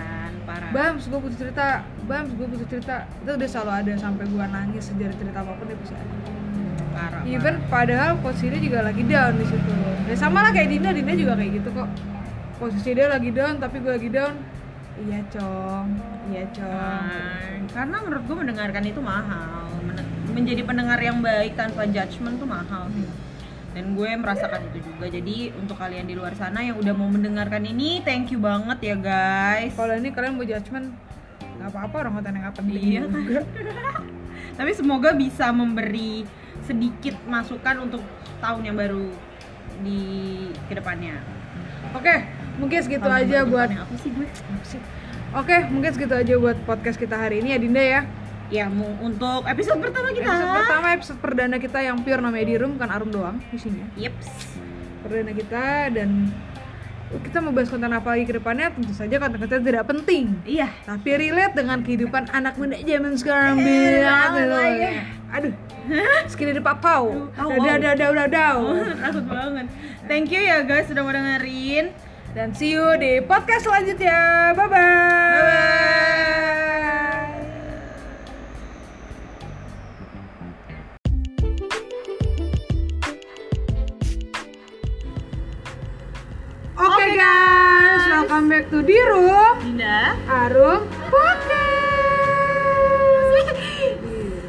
parah. Bams, gue butuh cerita. Bams, gue butuh cerita. Itu dia selalu ada sampai gue nangis sejarah cerita apa pun dia bisa ada. parah. Even padahal posisi dia juga lagi down di situ. Ya sama lah kayak Dinda, Dinda juga kayak gitu kok. Posisi dia lagi down, tapi gue lagi down. Iya cong, iya cong. Nah, karena menurut gue mendengarkan itu mahal. Men- menjadi pendengar yang baik tanpa judgement tuh mahal sih. Dan gue merasakan itu juga. Jadi untuk kalian di luar sana yang udah mau mendengarkan ini, thank you banget ya guys. Kalau ini kalian mau judgement, nggak apa-apa orang konten yang penting Iya juga. Tapi semoga bisa memberi sedikit masukan untuk tahun yang baru di ke depannya. Oke, mungkin segitu Tahun aja buat. apa sih gue? Apa sih? Oke, mungkin segitu aja buat podcast kita hari ini ya Dinda ya. Ya, mu- untuk episode pertama kita. Episode pertama, episode perdana kita yang pure namanya di room, bukan arum doang isinya. Yeps. perdana kita dan kita mau bahas konten apa lagi ke depannya tentu saja konten-konten tidak penting Iya. tapi relate dengan kehidupan anak muda zaman sekarang Eh, gitu. lagi. aduh sekali di papau Au, udah au. udah udah Takut banget. Thank you ya guys sudah mau dengerin. dan see you di podcast selanjutnya bye bye. Welcome back to di room Dinda. Arum Podcast.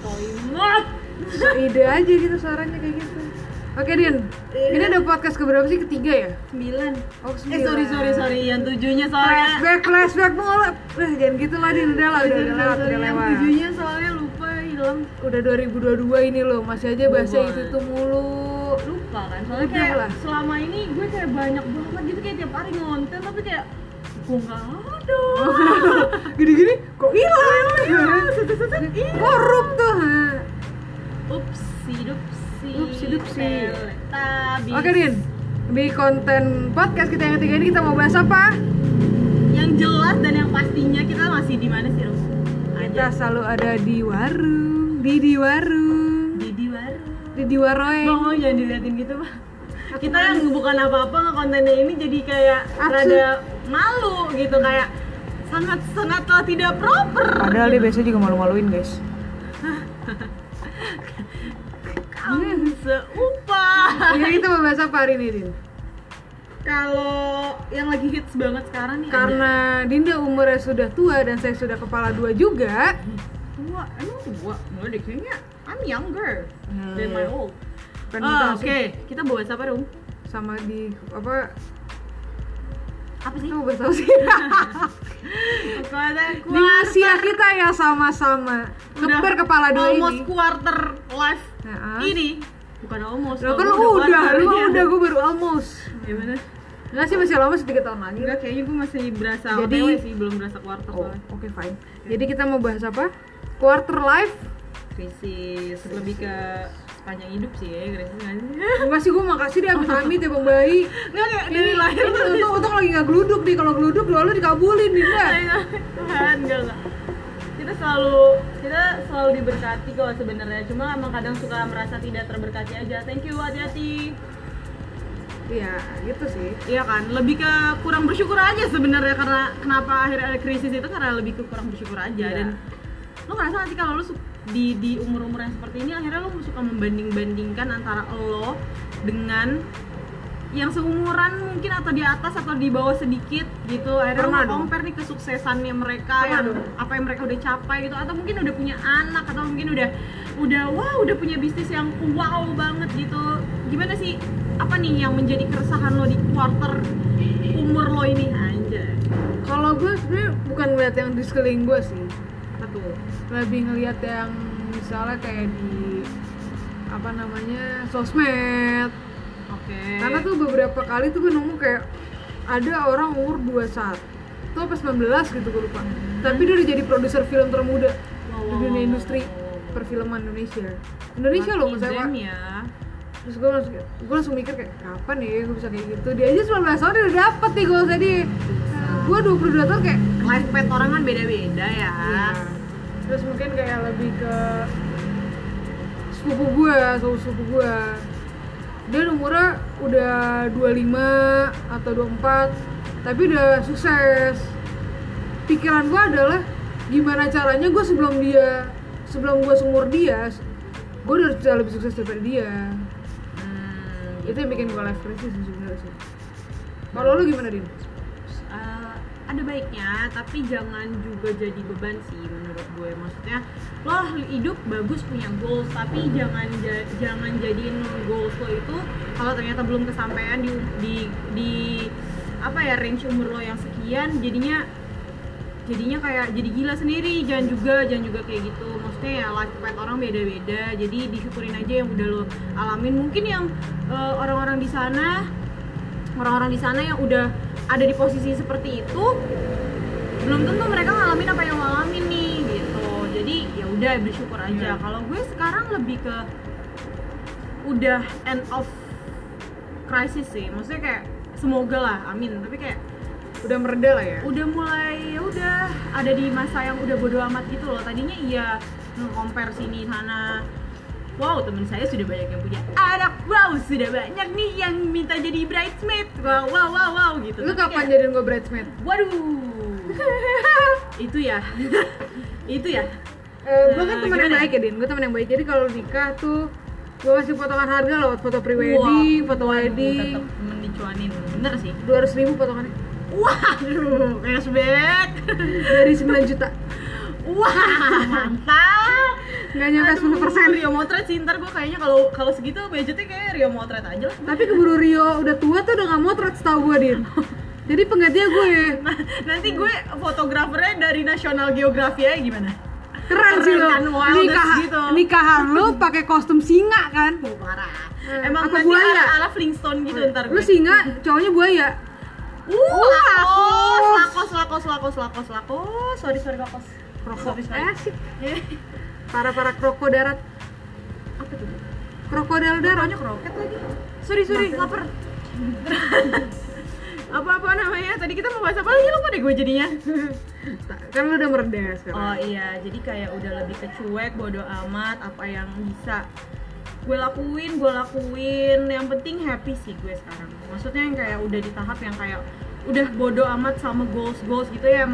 Toilet. Ide aja gitu suaranya kayak gitu. Oke Din, ini ada podcast keberapa sih? Ketiga ya? Sembilan. Oh, Eh sorry sorry sorry yang tujuhnya soalnya. Flashback, flashback mulu. Eh, jangan gitu lah Din, udah lah, udah, udah lewat, udah yang lewat. tujuhnya soalnya lupa hilang. Udah 2022 ini loh, masih aja bahasa itu itu mulu. Kan soalnya kayak lah. selama ini gue kayak banyak banget gitu kayak tiap hari ngonten tapi kayak gue nggak ada. Gini-gini, kok hilang? Iya. Korup tuh. Upsi dupsi. Upsi dupsi. Oke Din, di konten podcast kita yang ketiga ini kita mau bahas apa? Yang jelas dan yang pastinya kita masih di mana sih, Rum? Kita selalu ada di warung, di di warung, warung. di di waroeng. Bang, oh, jangan diliatin gitu, Bang. Kita yang bukan apa-apa ngekontennya ini jadi kayak Absurd. rada malu gitu kayak sangat sangat tidak proper. Padahal dia biasanya juga malu-maluin guys. Kamu seupah. Jadi kita mau bahas apa hari ini Din? Kalau yang lagi hits banget sekarang nih Karena Dinda umurnya sudah tua dan saya sudah kepala dua juga. ada tua, emang tua? Enggak deh kayaknya I'm younger Than my old. Kan Oh, Oke, kita bahas apa dong? sama di apa? Apa sih? Bahas apa sih? Di usia kita ya sama-sama. Keper kepala dua almost ini. quarter life Nah, ini bukan almost Lo kan lu udah, lu ya. udah, gue baru almost. ya bener Enggak sih masih lama 3 tahun lagi. enggak kayaknya gue masih berasa Jadi- OTW sih belum berasa quarter Oh, oke fine. Jadi kita mau bahas apa? Quarter life. Krisis. Lebih ke sepanjang hidup sih ya krisis nggak sih gue makasih deh amit amit ya Bang Bayi. nggak kayak dari lahir Ini untung, untung lagi nggak geluduk nih. Kalau geluduk lu dikabulin Dinda. Tuhan enggak enggak. Kita selalu kita selalu diberkati kok sebenarnya. Cuma emang kadang suka merasa tidak terberkati aja. Thank you hati-hati. Iya, gitu sih. Iya kan, lebih ke kurang bersyukur aja sebenarnya karena kenapa akhirnya ada krisis itu karena lebih ke kurang bersyukur aja. Iya. dan lo ngerasa sih kalau lo di di umur umur yang seperti ini akhirnya lo suka membanding bandingkan antara lo dengan yang seumuran mungkin atau di atas atau di bawah sedikit gitu. Akhirnya Pernah lo compare nih kesuksesannya mereka Pernah yang dong. apa yang mereka udah capai gitu atau mungkin udah punya anak atau mungkin udah udah wow udah punya bisnis yang wow banget gitu. Gimana sih? Apa nih yang menjadi keresahan lo di quarter umur lo ini? Anjay kalau gue sebenarnya bukan ngeliat yang di sekeliling gue sih lebih ngeliat yang misalnya kayak di apa namanya sosmed. Oke. Karena tuh beberapa kali tuh gue nemu kayak ada orang umur 21 tuh apa 19 gitu gue lupa. Tapi dia udah jadi produser film termuda Wow, di dunia industri wow, wow. perfilman Indonesia. Indonesia loh Pak. ya. Terus gue langsung gue langsung mikir kayak kapan ya gue bisa kayak gitu? Dia aja 19 tahun dia udah dapet nih gue tadi gue 22 tahun kayak life path orang kan beda-beda ya. Iya. Terus mungkin kayak lebih ke sepupu gue sepupu sepupu gue dia umurnya udah 25 atau 24 tapi udah sukses. Pikiran gue adalah gimana caranya gue sebelum dia sebelum gue seumur dia gue udah bisa lebih sukses daripada dia. Hmm, itu yang bikin gue life crisis sebenarnya sih. Kalau lu gimana din? Eh, ada baiknya tapi jangan juga jadi beban sih menurut gue. Maksudnya lo hidup bagus punya goals tapi jangan ja- jangan jadiin goals lo itu kalau ternyata belum kesampaian di di di apa ya range umur lo yang sekian jadinya jadinya kayak jadi gila sendiri. Jangan juga jangan juga kayak gitu. Maksudnya ya life path orang beda-beda. Jadi disyukurin aja yang udah lo alamin. Mungkin yang eh, orang-orang di sana orang-orang di sana yang udah ada di posisi seperti itu belum tentu mereka ngalamin apa yang lo nih udah bersyukur aja. Iya. kalau gue sekarang lebih ke udah end of crisis sih. Maksudnya kayak semoga lah amin. Tapi kayak udah mereda lah ya? Udah mulai ya udah ada di masa yang udah bodo amat gitu loh. Tadinya iya nge-compare sini sana. Wow temen saya sudah banyak yang punya anak. Wow sudah banyak nih yang minta jadi bridesmaid. Wow wow wow, wow gitu. Lu Tapi kapan kayak, jadiin gue bridesmaid? Waduh. Itu ya. Itu ya Eh, gue kan teman yang baik ya Din, gue teman yang baik. Jadi kalau nikah tuh gue kasih potongan harga lewat foto prewedding, Wah, foto wedding, tetep temen dicuanin bener sih. Dua ratus ribu potongannya. Waduh cashback. Dari 9 juta, wah mantap. Nggak nyampe Aduh, 10 persen. Rio Motret sih ntar gue kayaknya kalau kalau segitu budgetnya kayak Rio Motret aja lah. Tapi keburu Rio udah tua tuh udah nggak motret setahu gue Din. Jadi penggantinya gue. Nah, nanti gue fotografernya dari National Geography aja gimana keren sih lo. kan, Nikah, gitu. nikahan lo pakai kostum singa kan? Oh, parah Eh, emang apa nanti buaya? ala, ala Flintstone gitu ntar Lu gue singa, cowoknya buaya. uh lakos. lakos lakos lakos lakos lakos sorry sorry lakos Kroko. Eh sih, Eh, para para kroko darat, apa tuh krokodil darat. Namanya kroket lagi. Sorry sorry, lapar. apa-apa namanya? Tadi kita mau bahas apa lagi lupa deh gue jadinya. Kan lu udah mereda sekarang. Oh iya, jadi kayak udah lebih ke cuek, bodo amat apa yang bisa gue lakuin, gue lakuin. Yang penting happy sih gue sekarang. Maksudnya yang kayak udah di tahap yang kayak udah bodo amat sama goals goals gitu ya.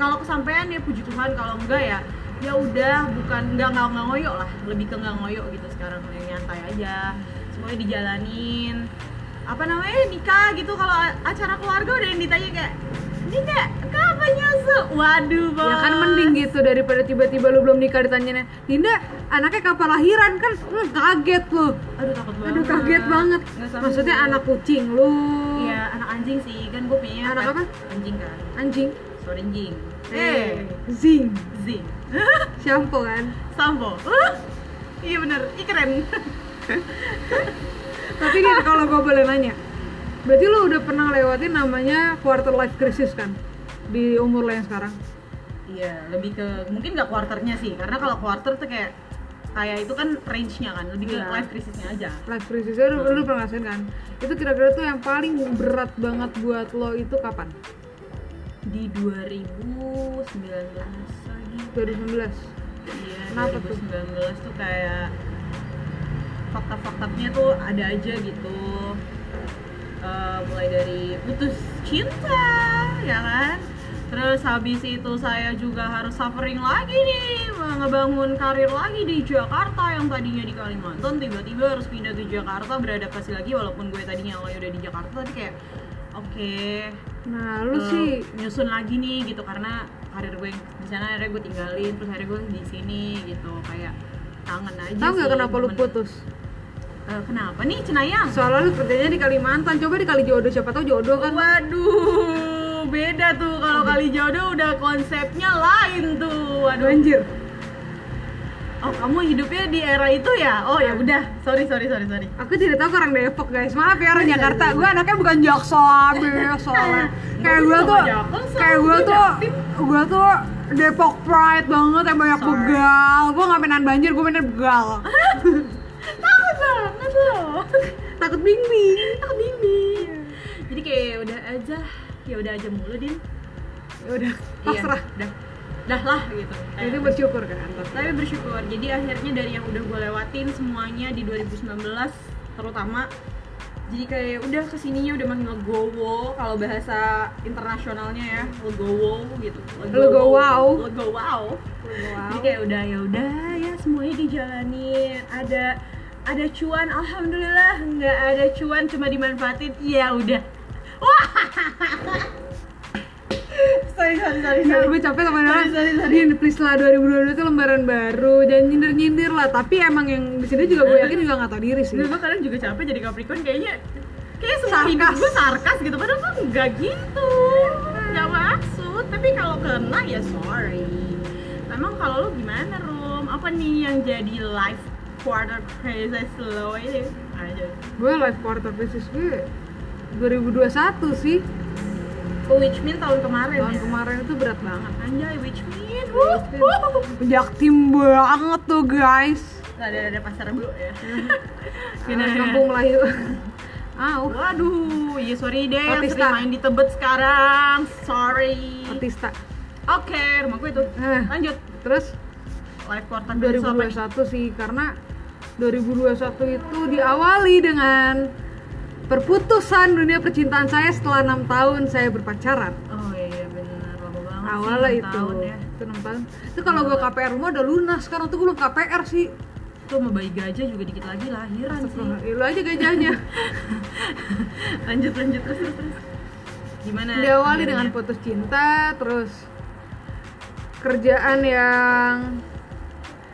Kalau kesampaian ya puji Tuhan, kalau enggak ya ya udah bukan nggak nggak nggak ngoyo lah lebih ke nggak ngoyo gitu sekarang yang nyantai aja semuanya dijalanin apa namanya nikah gitu kalau acara keluarga udah yang ditanya kayak Dinda, kapan nyusu? Waduh, bos. Ya kan mending gitu daripada tiba-tiba lu belum nikah ditanyanya Dinda, anaknya kapan lahiran? Kan lu kaget lu Aduh takut banget. Aduh kaget banget. Maksudnya anak kucing lu Iya, anak anjing sih. Kan gue punya Anak apa? Anjing kan. Anjing Sorry anjing. Eh, Zing Zing. Shampoo kan Sampo. Uh, iya bener, Ih, keren. Tapi nih kalau gue boleh nanya Berarti lu udah pernah lewatin namanya quarter life crisis kan? Di umur lo yang sekarang Iya, lebih ke mungkin nggak quarternya sih, karena kalau quarter tuh kayak kayak itu kan range-nya kan, lebih ke Iya. life crisisnya aja. Life crisisnya lu, lu pernah ngerasain kan? Itu kira-kira tuh yang paling berat banget buat lo itu kapan? Di 2019 lagi. 2019 Iya, Kenapa tuh? 2019 tuh kayak fakta-faktanya tuh ada aja gitu. Eh, mulai dari putus cinta, ya kan? Terus habis itu saya juga harus suffering lagi nih ngebangun karir lagi di Jakarta yang tadinya di Kalimantan tiba-tiba harus pindah ke Jakarta beradaptasi lagi walaupun gue tadinya awalnya udah di Jakarta tapi kayak oke nah lu eh, sih nyusun lagi nih gitu karena karir gue di sana akhirnya gue tinggalin terus akhirnya gue di sini gitu kayak kangen aja tau nggak kenapa lu putus Eh, kenapa nih Cenayang? soalnya lu kerjanya di Kalimantan coba di Kali Jodoh siapa tahu jodoh kan Waduh, beda tuh kalau kali jodoh udah konsepnya lain tuh. Waduh. banjir Oh, kamu hidupnya di era itu ya? Oh ya udah, sorry sorry sorry sorry. Aku tidak tahu orang Depok guys, maaf ya orang Jakarta. Gue anaknya bukan jaksel soalnya. Kayak gue tuh, kayak gue tuh, gue tuh Depok pride banget yang banyak begal. Gue nggak mainan banjir, gue mainan begal. Takut banget loh. Takut bimbing. Takut bimbing. Jadi kayak udah aja, ya udah aja mulu din. Ya udah, pasrah. Iya, udah, dah lah gitu. Nah, itu bersyukur kan. tapi bersyukur jadi akhirnya dari yang udah gue lewatin semuanya di 2019 terutama jadi kayak udah ke sininya udah makin legowo kalau bahasa internasionalnya ya legowo gitu Legowow. legowow Wow. jadi kayak udah ya udah ya semuanya dijalanin ada ada cuan alhamdulillah nggak ada cuan cuma dimanfaatin ya udah wah sorry sorry sorry, sorry. gue capek sama orang. Sorry, sorry, sorry. Din, please lah 2022 itu lembaran baru, jangan nyindir-nyindir lah. Tapi emang yang di sini juga gue yakin juga nggak tahu diri sih. gue kadang juga capek jadi Capricorn kayaknya kayak semua hidup Sarkas. gue sarkas gitu padahal kan nggak gitu nggak maksud tapi kalau kena ya sorry emang kalau lu gimana Rom apa nih yang jadi life quarter crisis lo ini aja Gue life quarter crisis gue 2021 sih. oh, which mean tahun kemarin Tahun ya kemarin itu berat banget. anjay which mean wuh, wuh. Jaktim banget tuh guys. Nggak ada ada pasar bu ya Gini, kampung Melayu. Au, waduh iya sorry deh yang sering main di Tebet sekarang sorry artista. Oke, rumah gue itu. Eh. Lanjut. Terus Live quarter crisis apa nih? 2021 sih karena 2021 itu diawali dengan perputusan dunia percintaan saya setelah enam tahun saya berpacaran. Oh iya benar, lama banget sih, Awalnya enam itu, tahun ya. itu enam tahun. Itu kalau gue KPR rumah udah lunas. Sekarang tuh gue belum KPR sih. Tuh sama bayi gajah juga dikit lagi lahiran sih. Astagfirullah, ya, lu aja gajahnya. lanjut lanjut terus terus. Gimana? Diawali dengan putus cinta, terus kerjaan yang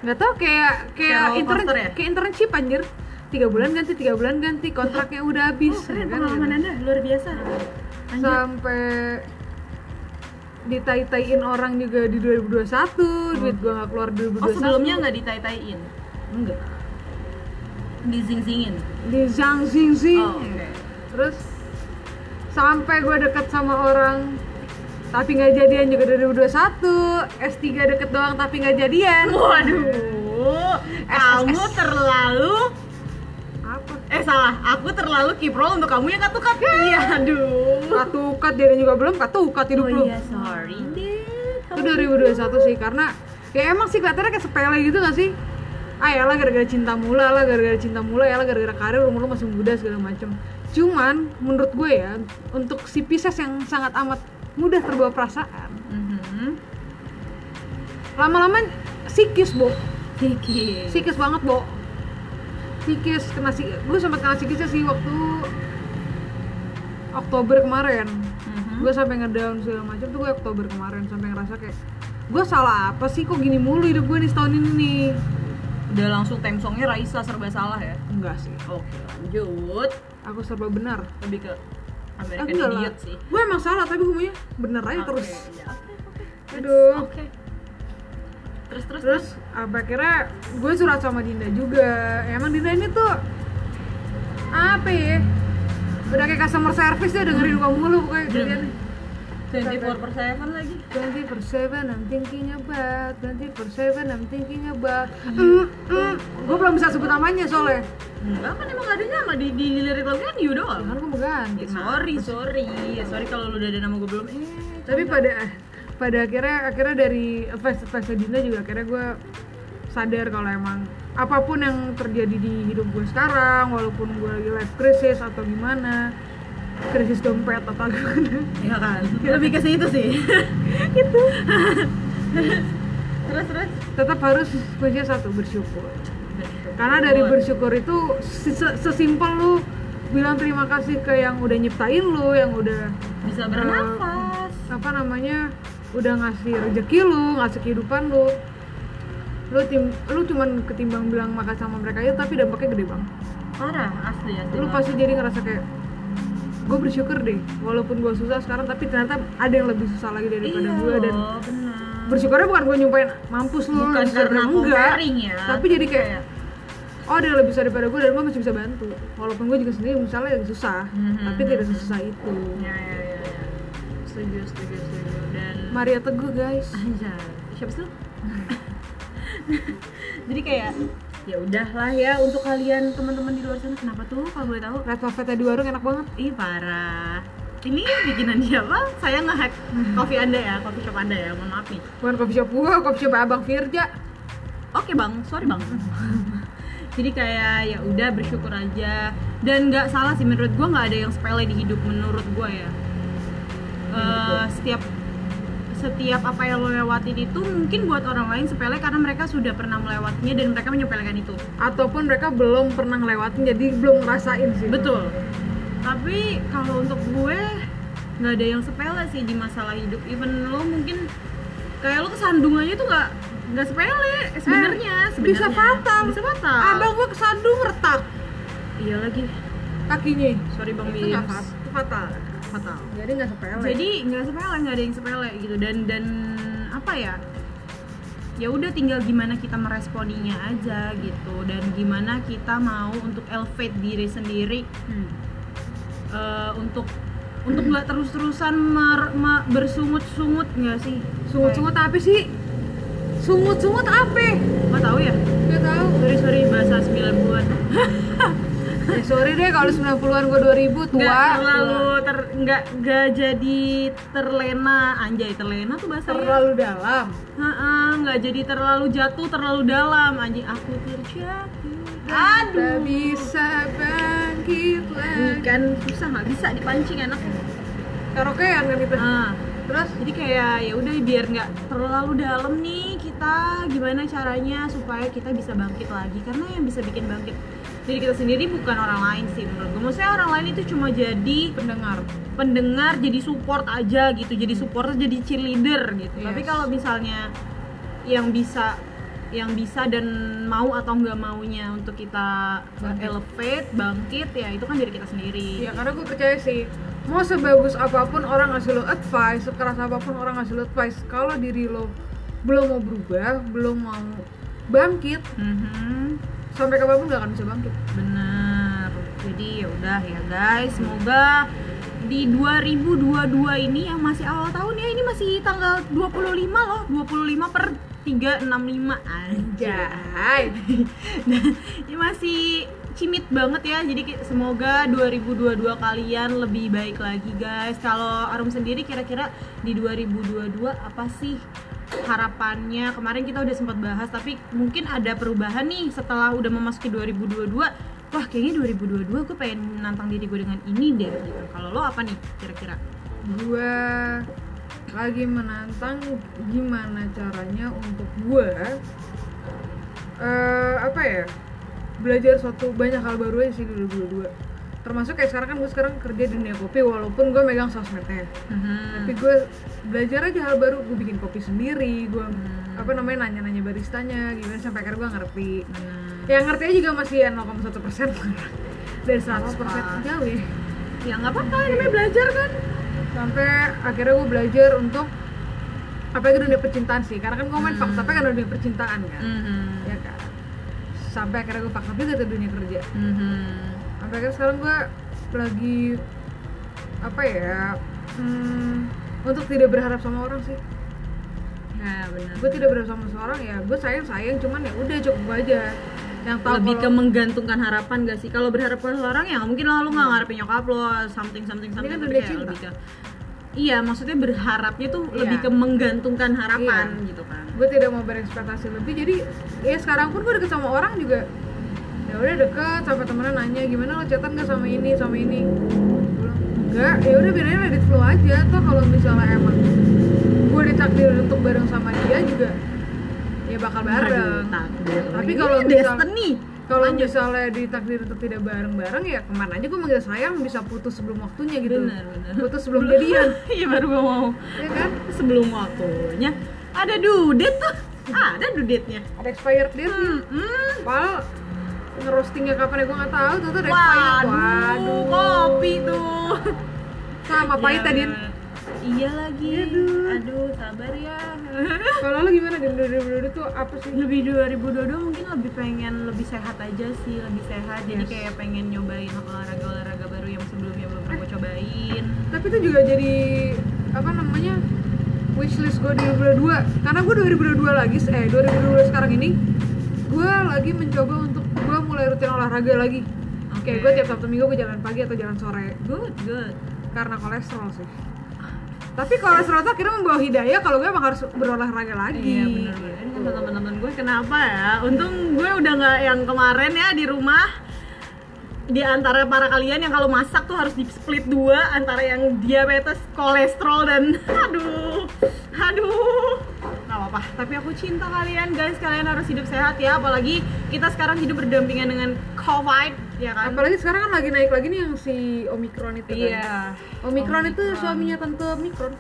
nggak tau kayak Kayak intern ya? kayak internship anjir tiga bulan ganti tiga bulan ganti kontraknya udah habis Oh, keren kan, pengalaman. Anda, luar biasa. Lanjut. sampai ditai-taiin orang juga di 2021 duit gua nggak keluar 2021 Oh, sebelumnya nggak ditai-taiin. enggak Dizing-zingin. di zang zing zing Oh, oke. terus sampai gue deket sama orang tapi nggak jadian juga 2021 S3 deket doang tapi nggak jadian. Waduh, kamu terlalu apa? Eh salah, aku terlalu kiprol untuk kamu yang katukat. Iya, aduh. katukat jadian juga belum katukat hidup Oh lu. iya, sorry deh. itu 2021 sih karena ya emang sih kelihatannya kayak sepele gitu gak sih? Ah ya lah gara-gara cinta mula lah gara-gara cinta mula ya lah gara-gara karir umur lu masih muda segala macem. Cuman menurut gue ya untuk si Pisces yang sangat amat mudah terbawa perasaan Mhm. lama-lama sikis bo Dikit. sikis banget bo sikis kena si gue sempat kena sikisnya sih waktu Oktober kemarin Mhm. gue sampai ngedown segala macam tuh gue Oktober kemarin sampai ngerasa kayak gue salah apa sih kok gini mulu hidup gue nih setahun ini nih Udah langsung theme songnya Raisa serba salah ya. enggak sih Oke, lanjut. aku serba benar Lebih ke American enggak lah Idiot sih. gue emang salah tapi gue maunya bener aja terus ya, oke. Aduh. Oke. Terus terus terus apa akhirnya gue surat sama Dinda juga emang Dinda ini tuh apa ya udah kayak customer service dia dengerin gue mulu pokoknya Bener. Jadian 24 per 7 lagi. 24/7 I'm thinking about 24/7 I'm thinking about mm, mm. gue belum bisa sebut namanya soalnya Enggak kan emang gak ada nama di, di, di lirik lagu kan you doang. kan gue ganti Ya, sorry, sorry. Ya, sorry kalau lu udah ada nama gue belum. Eh, tapi pada pada akhirnya akhirnya dari advice advice Dinda juga akhirnya gue sadar kalau emang apa pun yang terjadi di hidup gue sekarang walaupun gue lagi life crisis atau gimana krisis dompet atau gimana Iya kan? Lebih ke situ sih. itu terus terus. tetap harus kuncinya satu bersyukur karena dari bersyukur itu ses- sesimpel lu bilang terima kasih ke yang udah nyiptain lu yang udah bisa bernafas. apa namanya udah ngasih rezeki lu ngasih kehidupan lu lu tim lu cuman ketimbang bilang makasih sama mereka itu tapi dampaknya gede banget Parah, asli asli. lu pasti jadi ngerasa kayak gue bersyukur deh walaupun gue susah sekarang tapi ternyata ada yang lebih susah lagi daripada iya gue dan loh, benar. bersyukurnya bukan gue nyumpain mampus lu Bukan lu susah." karena enggak ya. tapi jadi kayak oh ada yang lebih susah daripada gue dan gue masih bisa bantu walaupun gue juga sendiri misalnya lagi susah Mhm. tapi tidak sesusah itu Ya ya ya. ya. Setuju setuju setuju dan Maria Teguh guys Anjay, siapa sih? Jadi kayak ya udahlah ya untuk kalian teman-teman di luar sana kenapa tuh kalau boleh tahu? red velvetnya di warung enak banget Ih parah. Ini bikinan siapa? Saya nge-hack coffee Anda ya, coffee shop Anda ya. Mohon maaf nih. bukan coffee shop gua coffee shop abang Firja Oke bang, sorry bang. Jadi kayak ya udah bersyukur aja dan nggak salah sih menurut gua nggak ada yang sepele di hidup menurut gua ya. Eh, setiap setiap apa yang lo lewatin itu mungkin buat orang lain sepele karena mereka sudah pernah melewatinya dan mereka menyepelekan itu. ataupun mereka belum pernah ngelewatin jadi belum ngerasain sih Betul. Tapi kalau untuk gue nggak ada yang sepele sih di masalah hidup. Even lo mungkin kayak lo kesandung aja tuh nggak nggak sepele sebenarnya. Eh, bisa fatal. Bisa fatal. abang gua kesandung retak Iya lagi. kakinya Sorry bang itu Bims. itu fatal Fatal. jadi nggak sepele Jadi nggak sepele, nggak ada yang sepele gitu dan dan apa ya? Ya udah tinggal gimana kita meresponinya aja gitu dan gimana kita mau untuk elevate diri sendiri Hmm. eh, untuk untuk nggak terus-terusan bersungut-sungut nggak sih? sungut-sungut apa sih sungut-sungut apa Nggak tahu ya? Gak tahu Sorry sorry bahasa 90-an. ya sorry deh kalau 90-an gua 2000 tua Nggak terlalu tua. ter nggak nggak jadi terlena anjay terlena tuh bahasa terlalu dalam. Heeh, nggak jadi terlalu jatuh terlalu dalam. Anjing aku terjatuh aduh. bisa bangkit lagi. Kan susah nggak bisa dipancing anak karaokean kan itu. Ah terus? Jadi kayak ya udah biar nggak terlalu dalam nih kita gimana caranya supaya kita bisa bangkit lagi. Karena yang bisa bikin bangkit diri kita sendiri bukan orang lain sih menurut gue maksudnya orang lain itu cuma jadi pendengar pendengar jadi support aja gitu jadi support jadi cheerleader gitu tapi Yes. kalau misalnya yang bisa yang bisa dan mau atau nggak maunya untuk kita Bangkit. elevate bangkit ya itu kan diri kita sendiri ya karena gue percaya sih mau sebagus apa pun orang ngasih lo advice sekeras apa pun orang ngasih lo advice kalau diri lo belum mau berubah belum mau bangkit Mhm. Sampai kapan pun gak akan bisa bangkit. Benar jadi ya udah ya guys. Semoga di 2022 ini yang masih awal tahun ya ini masih tanggal 25 loh. 25 per 365 aja Jai ini masih cimit banget ya. Jadi semoga 2022 kalian lebih baik lagi guys. Kalau Arum sendiri kira-kira di 2022 apa sih harapannya kemarin kita udah sempat bahas tapi mungkin ada perubahan nih setelah udah memasuki 2022 wah kayaknya 2022 gue pengen nantang diri gue dengan ini deh gitu. Kalau lo apa nih kira-kira? Gue lagi menantang gimana caranya untuk gue eh apa ya belajar suatu banyak hal baru aja sih di 2022 termasuk kayak sekarang kan gue sekarang kerja di dunia kopi walaupun gue megang sosmednya tapi gue belajar aja hal baru gue bikin kopi sendiri gue Hmm. apa namanya nanya-nanya baristanya gimana sampai akhirnya gue ngerti. Benar. yang ngertinya juga masih ya 0,1 persen. Dari 100 persen jauh ya. Ya nggak apa-apa namanya belajar kan? Sampai akhirnya gue belajar untuk apa itu dunia percintaan sih. Karena kan gue main Hmm. fakta kan dunia percintaan kan. Mhm. ya kan? Sampai akhirnya gue fakta juga ke dunia kerja. Mhm. Sampai akhirnya sekarang gue lagi apa ya hmm, untuk tidak berharap sama orang sih ya benar gue tidak berharap sama seorang ya gue sayang sayang cuman ya udah cukup aja yang tahu lebih ke menggantungkan harapan gak sih kalau berharap ke seorang ya mungkin lah lu nggak ngarepin nyokap lo something something something kan tapi dunia kayak cinta. lebih ke iya maksudnya berharapnya tuh Iya. lebih ke menggantungkan harapan Iya. gitu kan gue tidak mau berekspektasi lebih jadi ya sekarang pun gue deket sama orang juga ya udah deket sampai temennya nanya gimana lo chatan gak sama ini sama ini? Enggak ya udah biarin let it flow aja. Toh kalau misalnya emang gue ditakdir untuk bareng sama dia juga ya bakal bareng. Aduh. Tapi kalau misal- destiny. kalau misalnya ditakdir untuk tidak bareng-bareng ya ke mana aja gue manggil sayang bisa putus sebelum waktunya gitu. Benar, benar. putus sebelum jadian. Iya baru gue mau. Ya kan? Sebelum waktunya. Ada dudet tuh. Ada dudetnya. Ada expired date hmm, hmm. Padahal ngerostingnya kapan ya? Gue nggak tahu. Tuh tuh ada expired waduh kopi tuh. Sama pahit tadi. Bener. iya lagi. Aduh. aduh sabar ya. Kalau lu gimana di 2022 tuh apa sih? Lebih 2022 mungkin lebih pengen lebih sehat aja sih lebih sehat. Jadi Yes. kayak pengen nyobain olahraga olahraga baru yang sebelumnya belum pernah gue cobain. Tapi itu juga jadi apa namanya wishlist gue di 2022 karena gue 2022 lagi eh 2022 sekarang ini gue lagi mencoba untuk gue mulai rutin olahraga lagi Oke. Kayak gue tiap Sabtu Minggu gue jalan pagi atau jalan sore good good karena kolesterol sih tapi kolesterol itu akhirnya membawa hidayah kalau gue emang harus berolahraga lagi Iya bener bener. Ini kata teman-teman gue kenapa ya? Untung gue udah nggak yang kemarin ya di rumah di antara para kalian yang kalau masak tuh harus di split dua antara yang diabetes, kolesterol dan aduh, aduh, nggak apa-apa. Tapi aku cinta kalian guys, kalian harus hidup sehat ya. Apalagi kita sekarang hidup berdampingan dengan COVID, ya kan? apalagi sekarang kan lagi naik lagi nih yang si Omikron itu kan. Iya. Omikron, itu suaminya tante Omikron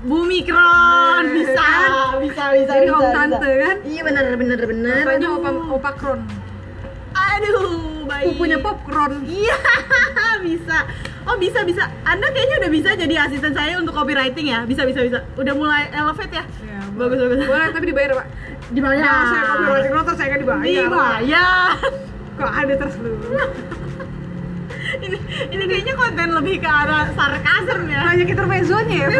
Bumikron Eh, bisa, kan? bisa, bisa, Jadi bisa, om bisa. tante kan Iya bener, bener. Katanya Aduh. opa opakron Aduh, baik. pupunya popcorn Iya, bisa. Oh bisa bisa. Anda kayaknya udah bisa jadi asisten saya untuk copywriting ya. Bisa bisa bisa. Udah mulai elevate ya. ya, Bagus bagus. boleh tapi dibayar pak Dibayar. Jangan saya copywriting nonton saya kan dibayar Dibayar. kok ada terus lu ini ini kayaknya konten lebih ke arah sarkasm ya. banyak intermezzonya ya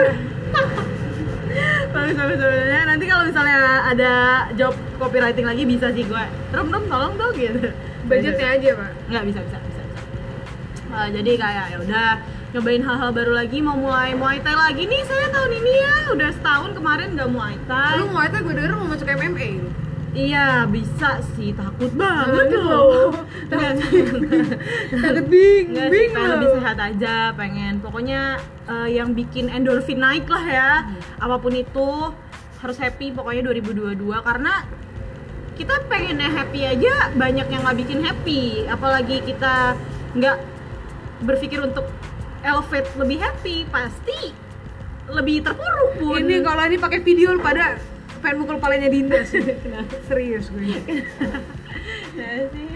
bagus bagus bagus. Ya, nanti kalau misalnya ada job copywriting lagi bisa sih gue. Rom rom tolong dong gitu. Budgetnya aja pak. Nggak bisa bisa bisa, bisa. Uh, jadi kayak ya udah nyobain hal-hal baru lagi mau mulai muay thai lagi nih saya tahun ini ya. Udah setahun kemarin nggak muay thai. Lu mau itu gue denger mau masuk MMA iya bisa sih. Takut banget loh. loh. Takut bing nggak sih bing pengen lo. lebih sehat aja pengen. Pokoknya uh, yang bikin endorfin naik lah ya. Apa pun itu harus happy pokoknya 2022 karena kita pengennya happy aja banyak yang nggak bikin happy. Apalagi kita nggak berpikir untuk elevate lebih happy pasti lebih terpuruk pun. Ini kalau ini pakai video pada pengen mukul palanya Dinda sih. Serius gue. Ya sih.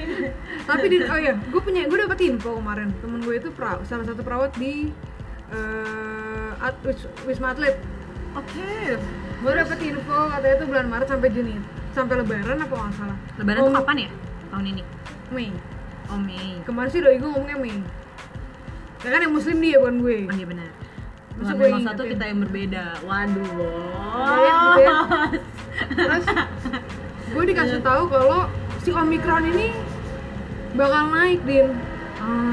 tapi di, oh ya gue punya gue dapet info kemarin. Temen gue itu pra, salah satu perawat di at, Wis- wisma atlet. Oke. Gue dapet info katanya itu bulan Maret sampai Juni sampai Lebaran apa nggak salah? Lebaran Oh, tuh kapan ya? Tahun ini? Mei. Oh Mei. Kemarin sih doi gue ngomongnya Mei. Ya kan yang muslim dia bukan gue. Oh iya benar. Masa gue satu kita yang berbeda. Waduh. Banyak gitu ya. terus gue dikasih tahu kalau si Omikron ini bakal naik din.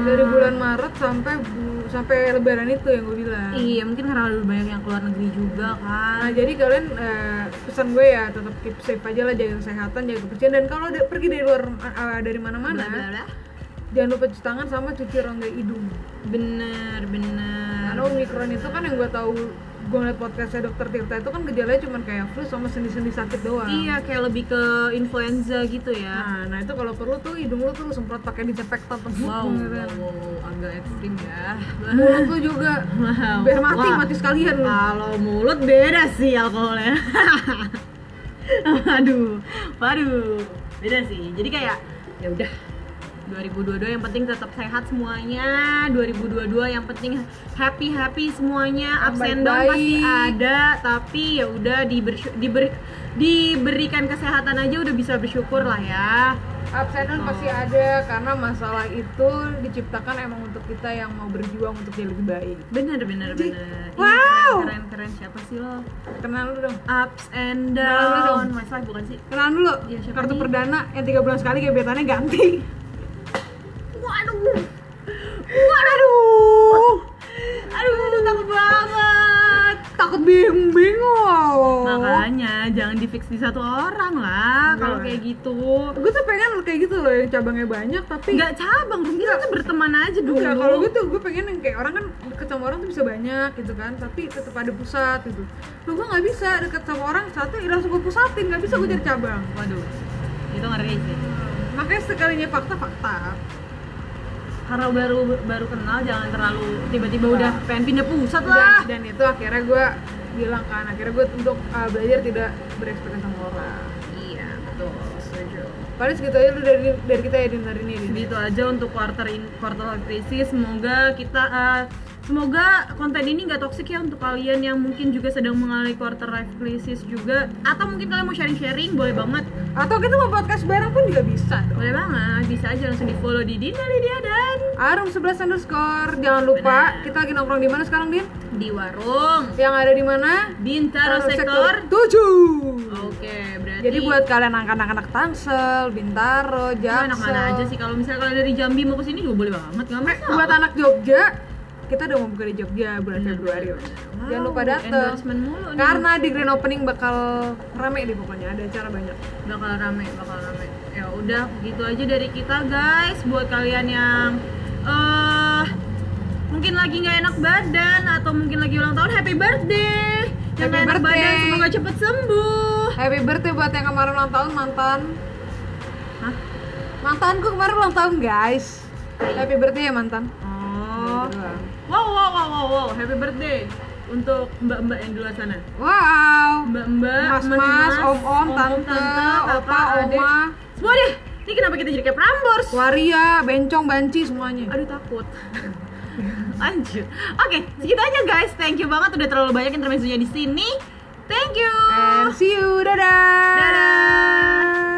Dari bulan Maret sampai bu- sampai Lebaran itu yang gue bilang. Iya mungkin karena lebih banyak yang keluar negeri juga Nah kan jadi kalian eh, pesan gue ya tetap keep safe aja lah jaga kesehatan jaga kebersihan dan kalau ada- pergi dari luar eh, dari mana-mana jangan lupa cuci tangan sama cuci rongga hidung. Bener bener. Karena omikron itu kan yang gue tahu gue ngeliat podcastnya dokter Tirta itu kan gejalanya cuma kayak flu sama sendi-sendi sakit doang. Iya kayak lebih ke influenza gitu ya. Nah, nah itu kalau perlu tuh hidung lu tuh lu semprot pakai disinfektan tuh wow, gitu. wow, wow, agak ekstrim ya. Mulut lu juga. Wow. biar mati Wah. mati sekalian kalau mulut beda sih alkoholnya. Waduh waduh beda sih. Jadi kayak ya udah 2022 yang penting tetap sehat semuanya. 2022 yang penting happy happy semuanya. Ups and down pasti ada tapi ya udah diber- diber- diberikan kesehatan aja udah bisa bersyukur lah ya. Ups and down pasti ada karena masalah itu diciptakan emang untuk kita yang mau berjuang untuk jadi lebih baik. Bener bener Ji. bener. Wow. keren, keren keren. Siapa sih lo? Kenal lu dong. Ups and Kenalan dulu down dong. my life bukan sih? Kenalan dulu. Siapa kartu nih? perdana yang tiga bulan sekali gebetannya ganti Waduh. Waduh. Aduh, takut banget. takut bingung. Bingung Makanya jangan di fix di satu orang lah kalau kayak gitu. Gue tuh pengen kayak gitu loh yang cabangnya banyak tapi nggak cabang Rum. kita tuh berteman aja dulu. Enggak, kalau gue tuh gue pengen yang kayak orang kan deket sama orang tuh bisa banyak gitu kan tapi tetap ada pusat gitu. Loh gue nggak bisa deket sama orang satu langsung gue pusatin nggak bisa gue jadi cabang. Waduh itu ngeri sih. Makanya sekalinya fakta fakta karena baru baru kenal jangan terlalu tiba-tiba Enggak. udah pengen pindah pusat dan, lah. dan itu akhirnya gue bilang kan akhirnya gue untuk uh, belajar tidak berekspektasi sama orang. Iya betul. Setuju. Paling segitu aja lu dari dari kita ya Din hari ini segitu aja untuk quarter in quarter crisis. Semoga kita uh, semoga konten ini nggak toksik ya untuk kalian yang mungkin juga sedang mengalami quarter life crisis juga. Atau mungkin kalian mau sharing sharing boleh banget. Atau kita mau podcast bareng pun juga bisa. Dong boleh banget bisa aja langsung di follow di Dinda Lydia dan Arum 11 underscore. Jangan lupa Benar. kita lagi nongkrong di mana sekarang Din? Di warung. Yang ada di mana? Bintaro Taruh sektor 7 oke berarti Jadi buat kalian anak-anak Tangsel, Bintaro, Jaksel, enak mana aja sih. Kalau misalnya kalian dari Jambi mau ke sini juga boleh banget nggak Eh, masalah. buat anak Jogja, kita udah mau buka di Jogja bulan Bener, Februari. bener. Jangan Wow, lupa datang. endorsement mulu nih. Karena di grand opening bakal rame deh pokoknya, ada acara banyak. bakal rame bakal rame ya udah gitu aja dari kita guys buat kalian yang eh mungkin lagi nggak enak badan atau mungkin lagi ulang tahun happy birthday yang Happy enak birthday. badan semoga cepet sembuh Happy birthday buat yang kemarin ulang tahun mantan. Hah? Mantanku kemarin ulang tahun guys. Happy birthday ya mantan. oh Gitu. Wow wow wow wow wow happy birthday untuk mbak-mbak yang di luar sana Wow. mbak-mbak Mas-mas, om-om, tante, opa, adek. oma. semua deh ini kenapa kita jadi kayak Prambors Waria, bencong, banci semuanya. Aduh takut. Lanjut. Oke, segitu aja guys. Thank you banget udah terlalu banyak intermezzonya di sini. Thank you. And see you, dadah. Dadah.